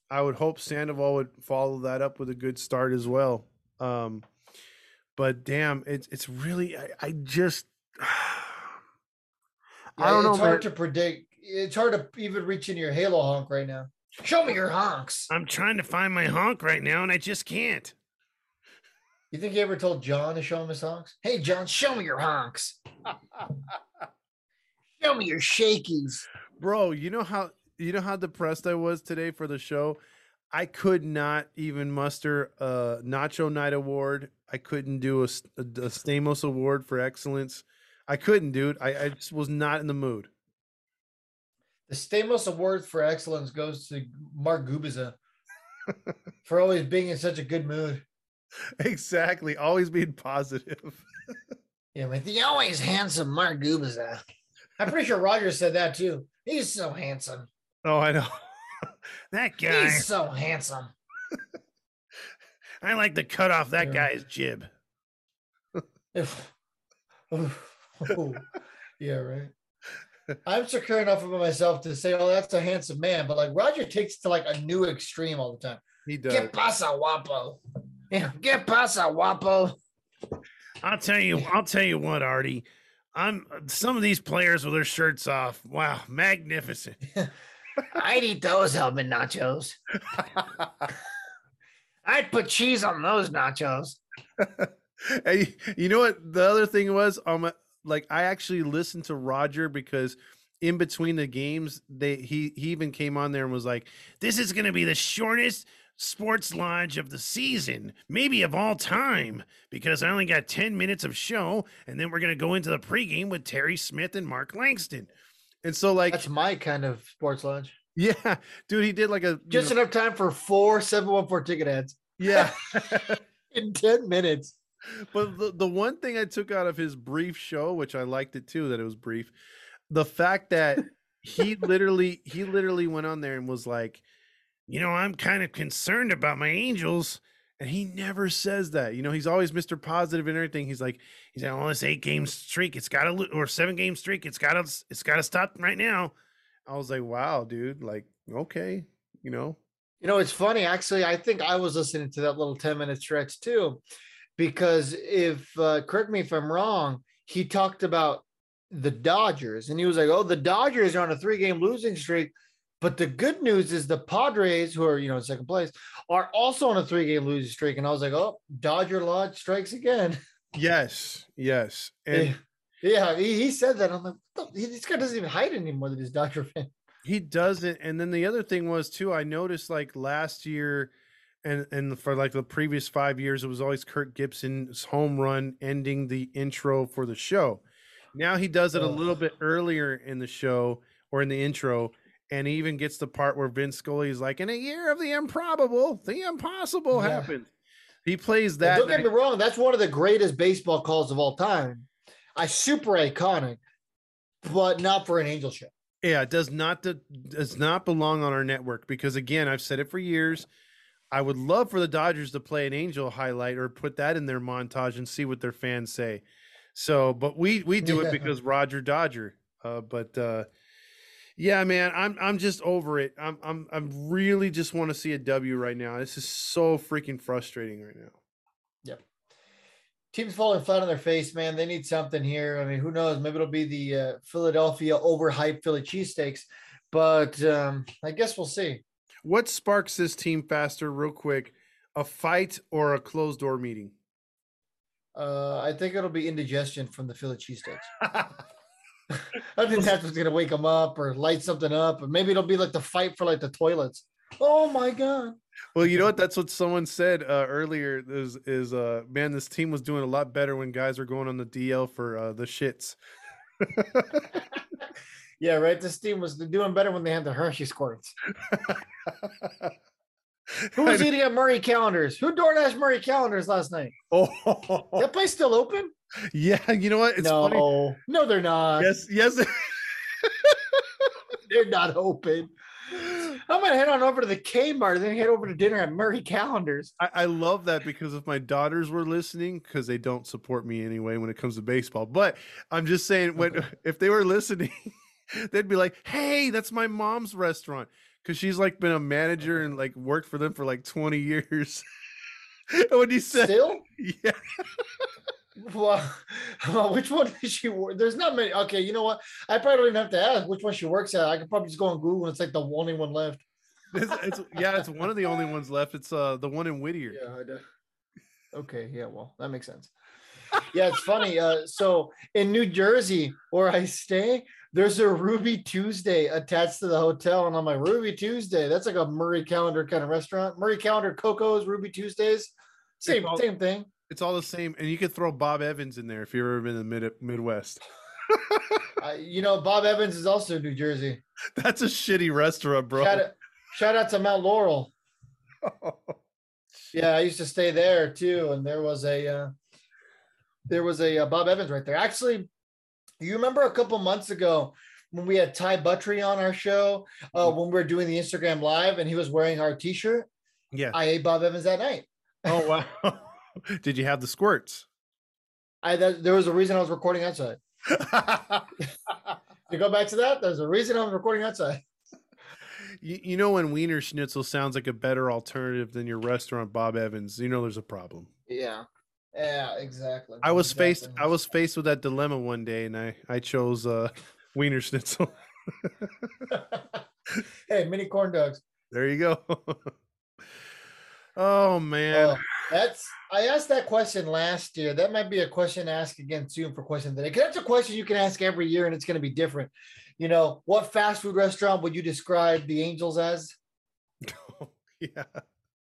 I would hope Sandoval would follow that up with a good start as well. Um, but damn, it's it's really I, I just yeah, I don't know. It's hard man. to predict. It's hard to even reach into your Halo honk right now. Show me your honks. I'm trying to find my honk right now, and I just can't. You think you ever told John to show him his honks? Hey, John, show me your honks. show me your shakies bro. You know how you know how depressed I was today for the show. I could not even muster a Nacho Night award. I couldn't do a, a, a Stamos award for excellence. I couldn't, dude. I, I just was not in the mood. The Stamos award for excellence goes to Mark Gubicza for always being in such a good mood. Exactly, always being positive. yeah, with the always handsome Mark Gubicza. I'm pretty sure Roger said that too. He's so handsome. Oh, I know. that guy. He's so handsome. I like to cut off that yeah. guy's jib. oh, yeah, right. I'm secure enough about myself to say, "Oh, that's a handsome man," but like Roger takes to like a new extreme all the time. He does. Get pasa wapo. Yeah, get pasa wapo. I'll tell you. I'll tell you what, Artie. I'm some of these players with their shirts off. Wow, magnificent. I'd eat those helmet nachos. I'd put cheese on those nachos. hey, you know what? The other thing was, um, like I actually listened to Roger because in between the games, they he he even came on there and was like, "This is going to be the shortest sports lodge of the season, maybe of all time, because I only got 10 minutes of show, and then we're going to go into the pregame with Terry Smith and Mark Langston. And so, like, that's my kind of sports lodge. Yeah, dude, he did like a just know, enough time for four 714 ticket ads. Yeah, in 10 minutes. But the, the one thing I took out of his brief show, which I liked it too, that it was brief, the fact that he literally he literally went on there and was like, you know, I'm kind of concerned about my Angels. And he never says that. You know, he's always Mr. Positive and everything. He's like, he's like, oh, this eight game streak, it's got to, or seven game streak, it's got to, it's got to stop right now. I was like, wow, dude, like, okay, you know. You know, it's funny. Actually, I think I was listening to that little 10 minute stretch too, because if, uh, correct me if I'm wrong, he talked about the Dodgers and he was like, oh, the Dodgers are on a three game losing streak but the good news is the Padres, who are you know in second place, are also on a three-game losing streak. And I was like, oh, Dodger Lodge strikes again. Yes, yes, and yeah, he, he said that. I'm like, this guy doesn't even hide anymore that he's Dodger fan. He doesn't. And then the other thing was too. I noticed like last year, and and for like the previous five years, it was always Kirk Gibson's home run ending the intro for the show. Now he does it a little bit earlier in the show or in the intro and he even gets the part where Vin Scully is like, "In a year of the improbable, the impossible yeah. happened." He plays that. don't get me wrong; that's one of the greatest baseball calls of all time. I super iconic, but not for an Angel show. Yeah, it does not do- does not belong on our network because again, I've said it for years. I would love for the Dodgers to play an Angel highlight or put that in their montage and see what their fans say. So, but we we do Yeah. it because Roger Dodger. Uh, but uh, yeah, man, I'm I'm just over it. I'm I'm I'm really just want to see a W right now. This is so freaking frustrating right now. Yep. Teams falling flat on their face, man. They need something here. I mean, who knows? Maybe it'll be the uh, Philadelphia overhyped Philly cheesesteaks, but um, I guess we'll see. What sparks this team faster, real quick? A fight or a closed door meeting? Uh, I think it'll be indigestion from the Philly cheesesteaks. I think that's what's gonna wake them up or light something up, or maybe it'll be like the fight for like the toilets. Oh my god! Well, you know what? That's what someone said uh, earlier. Is is uh man, this team was doing a lot better when guys were going on the DL for uh, the shits. Yeah, right. This team was doing better when they had the Hershey squirts. Who was eating at Marie Callender's? Who DoorDash Marie Callender's last night? oh, That place still open? yeah. You know what? It's no, funny. no, they're not. Yes, yes. They're not open. I'm gonna head on over to the Kmart and then head over to dinner at Marie Callender's. I, I love that because if my daughters were listening, because they don't support me anyway when it comes to baseball. But I'm just saying, when if they were listening, they'd be like, "Hey, that's my mom's restaurant," because she's like been a manager and like worked for them for like 20 years. and when you said, Still? "Yeah," Well, which one does she work? There's not many. Okay, you know what? I probably don't even have to ask which one she works at. I could probably just go on Google and it's like the only one left. it's, it's yeah, it's one of the only ones left. It's uh the one in Whittier. Yeah, I. Okay, yeah, well, that makes sense. Yeah, it's funny. Uh, so in New Jersey, where I stay, there's a Ruby Tuesday attached to the hotel, and I'm like, Ruby Tuesday. That's like a Marie Callender kind of restaurant. Marie Callender Coco's, Ruby Tuesdays, same all- same thing. It's all the same, and you could throw Bob Evans in there if you've ever been in the mid Midwest. Uh, you know, Bob Evans is also New Jersey. That's a shitty restaurant, bro. Shout out, shout out to Mount Laurel. Yeah, I used to stay there too, and there was a uh, there was a uh, Bob Evans right there. Actually, you remember a couple months ago when we had Ty Buttrey on our show uh, when we were doing the Instagram live, and he was wearing our T-shirt. yeah. I ate Bob Evans that night. Oh wow. Did you have the squirts? I that, there was a reason I was recording outside. To go back to that, there's a reason I was recording outside. you, you know when Wiener Schnitzel sounds like a better alternative than your restaurant Bob Evans, you know there's a problem. Yeah, yeah, exactly. I was faced I was faced with that dilemma one day and I I chose uh Wiener Schnitzel. hey, mini corn dogs. there you go. oh man. Oh, that's I asked that question last year. That might be a question to ask again soon for question today. Because that's a question you can ask every year and it's going to be different. You know, what fast food restaurant would you describe the Angels as? yeah.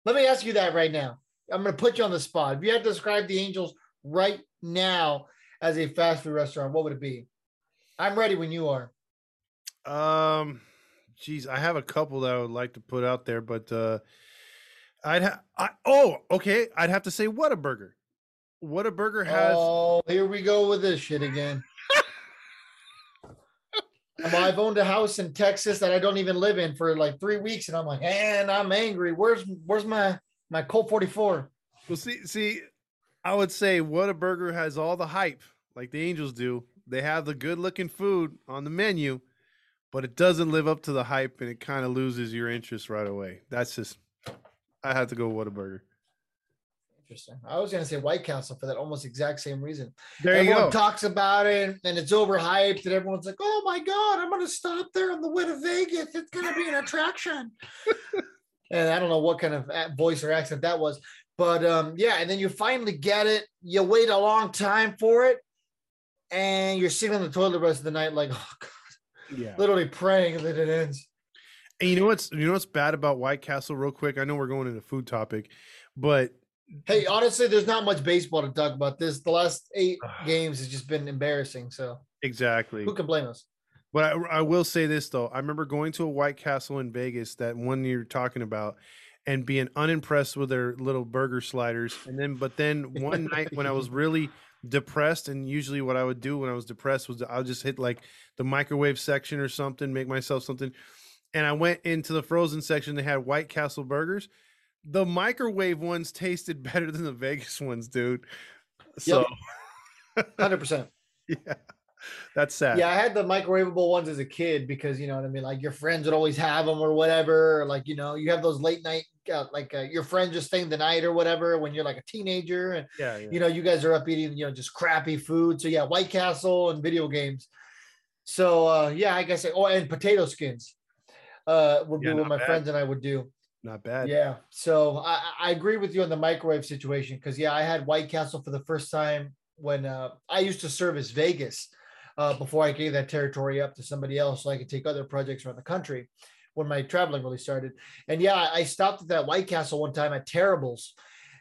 Let me ask you that right now. I'm going to put you on the spot. If you had to describe the Angels right now as a fast food restaurant, what would it be? I'm ready when you are. Um, geez, I have a couple that I would like to put out there, but uh, I'd have. I, oh, okay. I'd have to say Whataburger. Whataburger has. oh, here we go with this shit again. I've owned a house in Texas that I don't even live in for like three weeks, and I'm like, and I'm angry. Where's where's my my Colt 44? Well, see, see, I would say Whataburger has all the hype, like the Angels do. They have the good-looking food on the menu, but it doesn't live up to the hype, and it kind of loses your interest right away. That's just. I have to go Whataburger. Interesting. I was gonna say White Castle for that almost exact same reason. There you go. talks about it, and it's overhyped, and everyone's like, "Oh my god, I'm gonna stop there on the way to Vegas. It's gonna be an attraction." and I don't know what kind of voice or accent that was, but um, yeah. And then you finally get it. You wait a long time for it, and you're sitting on the toilet the rest of the night, like, oh god, Yeah. literally praying that it ends. And you know what's you know what's bad about White Castle, real quick. I know we're going into food topic, but Hey, honestly, there's not much baseball to talk about. This the last eight games has just been embarrassing. So exactly. who can blame us? But I, I will say this though, I remember going to a White Castle in Vegas that one you're talking about, and being unimpressed with their little burger sliders. And then, but then one night when I was really depressed, and usually what I would do when I was depressed was I'll just hit like the microwave section or something, make myself something. And I went into the frozen section. They had White Castle burgers. The microwave ones tasted better than the Vegas ones, dude. So, Hundred percent. yeah, that's sad. Yeah, I had the microwavable ones as a kid because you know what I mean. Like your friends would always have them or whatever. Or like you know, you have those late night, uh, like uh, your friend just staying the night or whatever when you're like a teenager, and yeah, yeah. you know you guys are up eating you know just crappy food. So yeah, White Castle and video games. So uh, yeah, I guess. Oh, and potato skins. Uh, would be what my bad. friends and I would do. Not bad. Yeah. So I, I agree with you on the microwave situation because yeah, I had White Castle for the first time when uh, I used to serve as Vegas uh, before I gave that territory up to somebody else so I could take other projects around the country when my traveling really started. And yeah, I stopped at that White Castle one time at Terribles,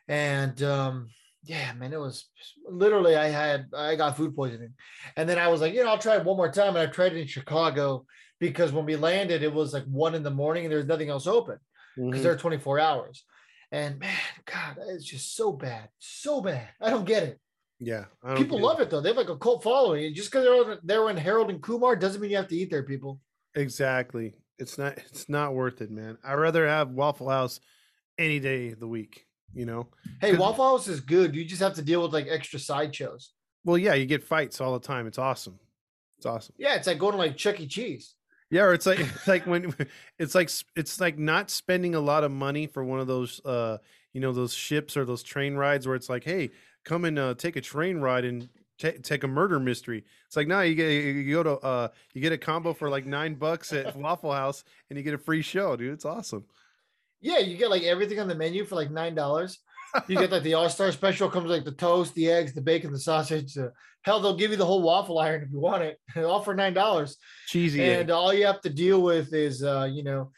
and um, yeah, man, it was literally I had I got food poisoning, and then I was like, you know, I'll try it one more time, and I tried it in Chicago because when we landed, it was like one in the morning and there was nothing else open because Mhm. they're 24 hours. And man, God, it's just so bad, so bad. I don't get it. Yeah. I don't People love it though. They have like a cult following. And Just because they're on, they're in Harold and Kumar doesn't mean you have to eat there, people. Exactly. It's not. It's not worth it, man. I'd rather have Waffle House any day of the week. You know. Hey, Waffle House is good. You just have to deal with like extra sideshows. Well, yeah, you get fights all the time. It's awesome. It's awesome. Yeah, it's like going to like Chuck E. Cheese. Yeah, or it's like it's like when it's like it's like not spending a lot of money for one of those uh you know those ships or those train rides where it's like, hey, come and uh, take a train ride and ta take a murder mystery. It's like, no, you get you go to uh you get a combo for like nine bucks at Waffle House and you get a free show, dude. It's awesome. Yeah, you get like everything on the menu for like nine dollars. You get like the All Star Special comes like the toast, the eggs, the bacon, the sausage. The, hell, they'll give you the whole waffle iron if you want it, all for nine dollars. Cheesy. and all you have to deal with is uh, you know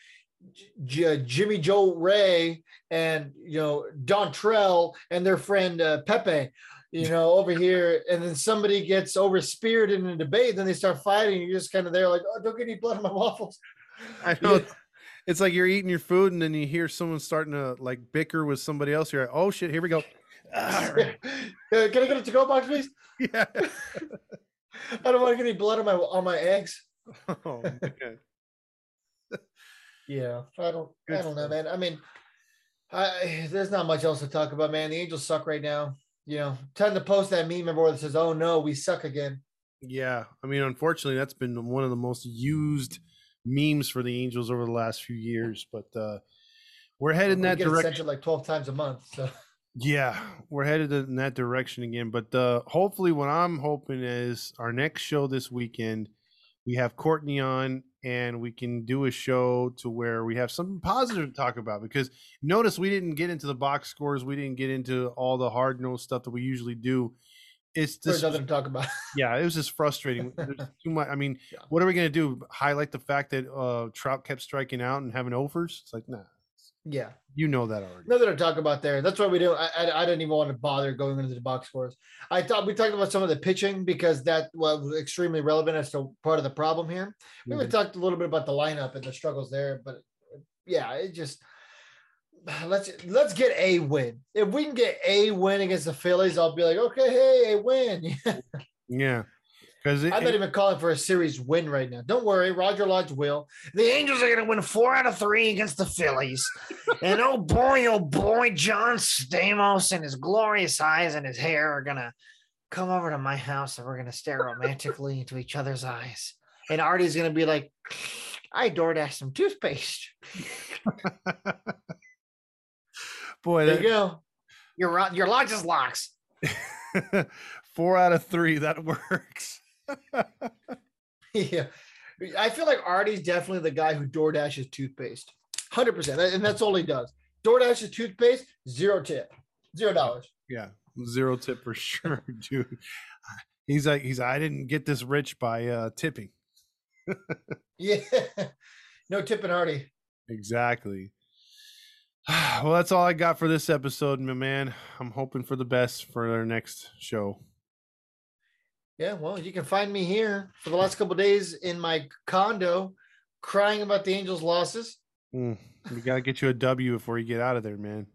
J- J- Jimmy Joe Ray and you know Don Trell and their friend uh, Pepe, you know over here, and then somebody gets over spirited in a debate, then they start fighting. You're just kind of there like, oh, don't get any blood on my waffles. I know. It's like you're eating your food and then you hear someone starting to like bicker with somebody else. You're like, oh shit, here we go. Right. Uh, can I get a to-go box, please? Yeah. I don't want to get any blood on my on my eggs. Oh, man. Yeah, I don't. I don't know, man. I mean, I there's not much else to talk about, man. The Angels suck right now. You know, time to post that meme everywhere that says, "Oh no, we suck again." Yeah, I mean, unfortunately, that's been one of the most used memes for the Angels over the last few years. But uh, we're headed in that get it sent direction. like twelve times a month. So Yeah, we're headed in that direction again. But uh, hopefully, what I'm hoping is our next show this weekend, we have Courtney on, and we can do a show to where we have something positive to talk about. Because notice we didn't get into the box scores, we didn't get into all the hard nosed stuff that we usually do. It's just nothing to talk about. yeah, it was just frustrating. There's too much. I mean, Yeah. what are we gonna do? Highlight the fact that uh Trout kept striking out and having offers? It's like, nah, yeah, you know that already. nothing to talk about there. That's why we do. I, I I didn't even want to bother going into the box scores. I thought we talked about some of the pitching because that was extremely relevant as to part of the problem here. We even Mhm. talked a little bit about the lineup and the struggles there, but yeah, it just let's let's get a win. If we can get a win against the Phillies, I'll be like, okay, hey, a win. Yeah, because I'm not even calling for a series win right now. Don't worry, Roger Lodge will. The Angels are going to win four out of three against the Phillies, and oh boy, oh boy, John Stamos and his glorious eyes and his hair are going to come over to my house and we're going to stare romantically into each other's eyes. And Artie's going to be like, I DoorDash some toothpaste. boy, There that, you go. Your your lodge is locks. four out of three that works. yeah. I feel like Artie's definitely the guy who DoorDashes toothpaste. 100%. And that's all he does. DoorDashes toothpaste, zero tip, zero dollars. Yeah, zero tip for sure, dude. He's like, he's. I didn't get this rich by uh tipping. Yeah. No tipping Artie. Exactly. Well, that's all I got for this episode, my man. I'm hoping for the best for our next show. Yeah, well, you can find me here for the last couple days in my condo crying about the Angels' losses. Mm, We gotta get you a W before you get out of there, man.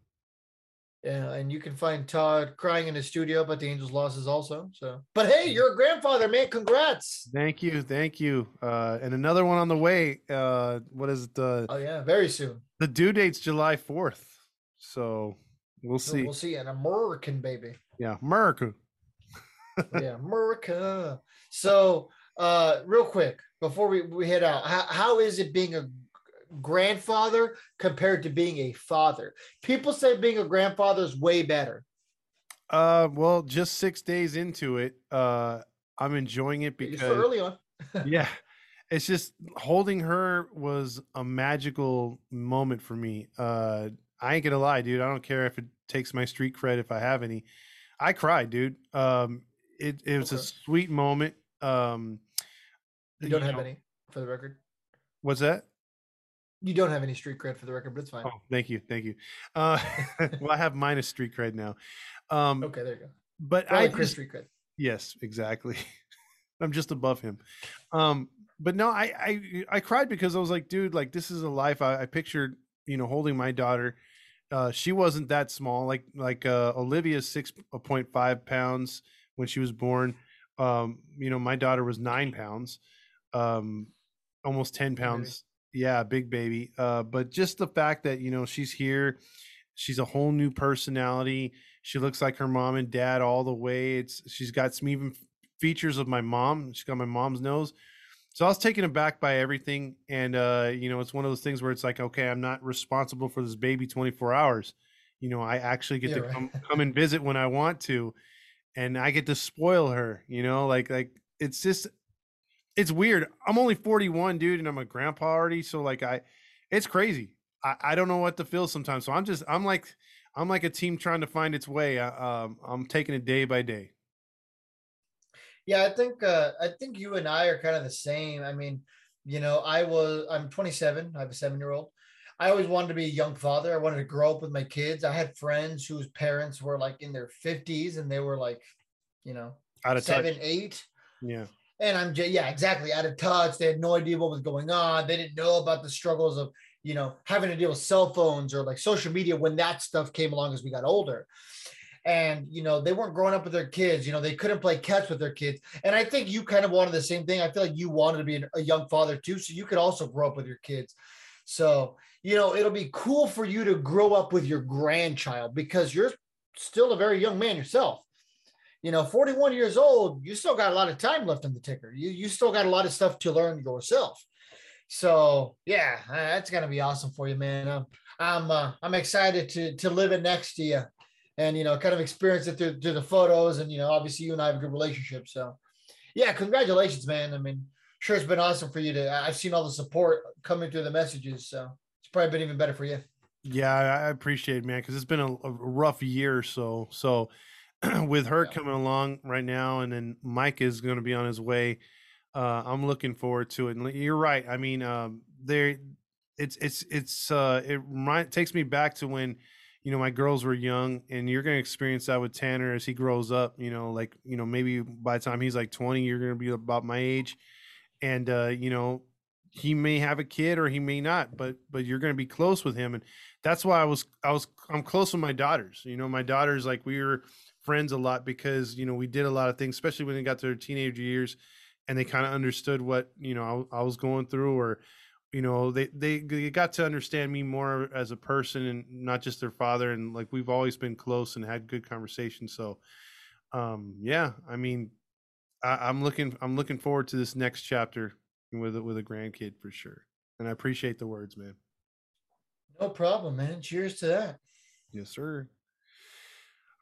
Yeah, and you can find Todd crying in his studio about the Angels' losses also. So, but hey, you're a grandfather, man. Congrats. Thank you, thank you. Uh, and another one on the way. Uh, what is it? The Oh yeah, very soon. the due date's July fourth, so we'll see. We'll see an American baby. Yeah, America. Yeah, America. So, uh, real quick before we, we head out, how, how is it being a grandfather compared to being a father? People say being a grandfather is way better. Uh, well, just six days into it, uh, I'm enjoying it because early on. yeah, it's just holding her was a magical moment for me. Uh, I ain't gonna lie, dude. I don't care if it takes my street cred if I have any. I cried, dude. Um, it it was a sweet moment. Um, You don't have know- any for the record. What's that? You don't have any street cred for the record, but it's fine. Oh, thank you, thank you. Uh, well, I have minus street cred now. Um, Okay, there you go. but I Chris street cred. Yes, exactly. I'm just above him. Um, but no, I, I I cried because I was like, dude, like this is a life. I, I pictured, you know, holding my daughter. Uh, she wasn't that small. Like like uh, Olivia's six point five pounds when she was born. Um, you know, my daughter was nine pounds, um, almost ten baby. pounds. Yeah, big baby. Uh, but just the fact that you know she's here, she's a whole new personality. She looks like her mom and dad all the way. It's she's got some even features of my mom. She's got my mom's nose. So I was taken aback by everything, and uh, you know, it's one of those things where it's like, okay, I'm not responsible for this baby 24 hours. You know, I actually get Yeah, to right. come come and visit when I want to, and I get to spoil her. You know, like like it's just it's weird. I'm only 41, dude, and I'm a grandpa already. So like I, it's crazy. I, I don't know what to feel sometimes. So I'm just I'm like I'm like a team trying to find its way. I, um, I'm taking it day by day. Yeah, I think uh, I think you and I are kind of the same. I mean, you know, I was I'm 27. I have a seven year old. I always wanted to be a young father. I wanted to grow up with my kids. I had friends whose parents were like in their 50s and they were like, you know, Out of seven, touch. eight. Yeah. And I'm just, yeah, exactly. Out of touch. They had no idea what was going on. They didn't know about the struggles of, you know, having to deal with cell phones or like social media when that stuff came along as we got older. And, you know, they weren't growing up with their kids. You know, they couldn't play catch with their kids. And I think you kind of wanted the same thing. I feel like you wanted to be an- a young father too. So you could also grow up with your kids. So, you know, it'll be cool for you to grow up with your grandchild because you're still a very young man yourself. You know 41 years old you still got a lot of time left in the ticker. You you still got a lot of stuff to learn yourself. So yeah uh, that's gonna be awesome for you man. I'm i'm uh, i'm excited to to live it next to you and you know kind of experience it through, through the photos and you know obviously you and i have a good relationship. So yeah congratulations man. I mean sure it's been awesome for you to i've seen all the support coming through the messages so it's probably been even better for you Yeah, I appreciate it, man, because it's been a, a rough year or so. So with her Yeah. coming along right now, and then Mike is going to be on his way. Uh, I'm looking forward to it. And you're right. I mean, um, there, it's it's it's uh, it remind, takes me back to when, you know, my girls were young, and you're going to experience that with Tanner as he grows up. You know, like you know, maybe by the time he's like 20, you're going to be about my age, and uh, you know, he may have a kid or he may not, but but you're going to be close with him, and that's why I was I was I'm close with my daughters. You know, my daughters like we were friends a lot because you know we did a lot of things, especially when they got to their teenage years, and they kind of understood what you know I, I was going through, or you know they, they they got to understand me more as a person and not just their father. And like we've always been close and had good conversations. So, um, yeah, I mean, I, I'm looking I'm looking forward to this next chapter with a- with a grandkid for sure. And I appreciate the words, man. no problem man cheers to that Yes, sir.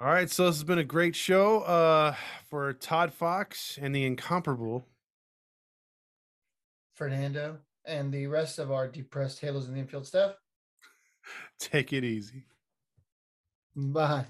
All right, so this has been a great show uh, for Todd Fox and the incomparable. fernando and the rest of our depressed halos in the infield staff Take it easy. bye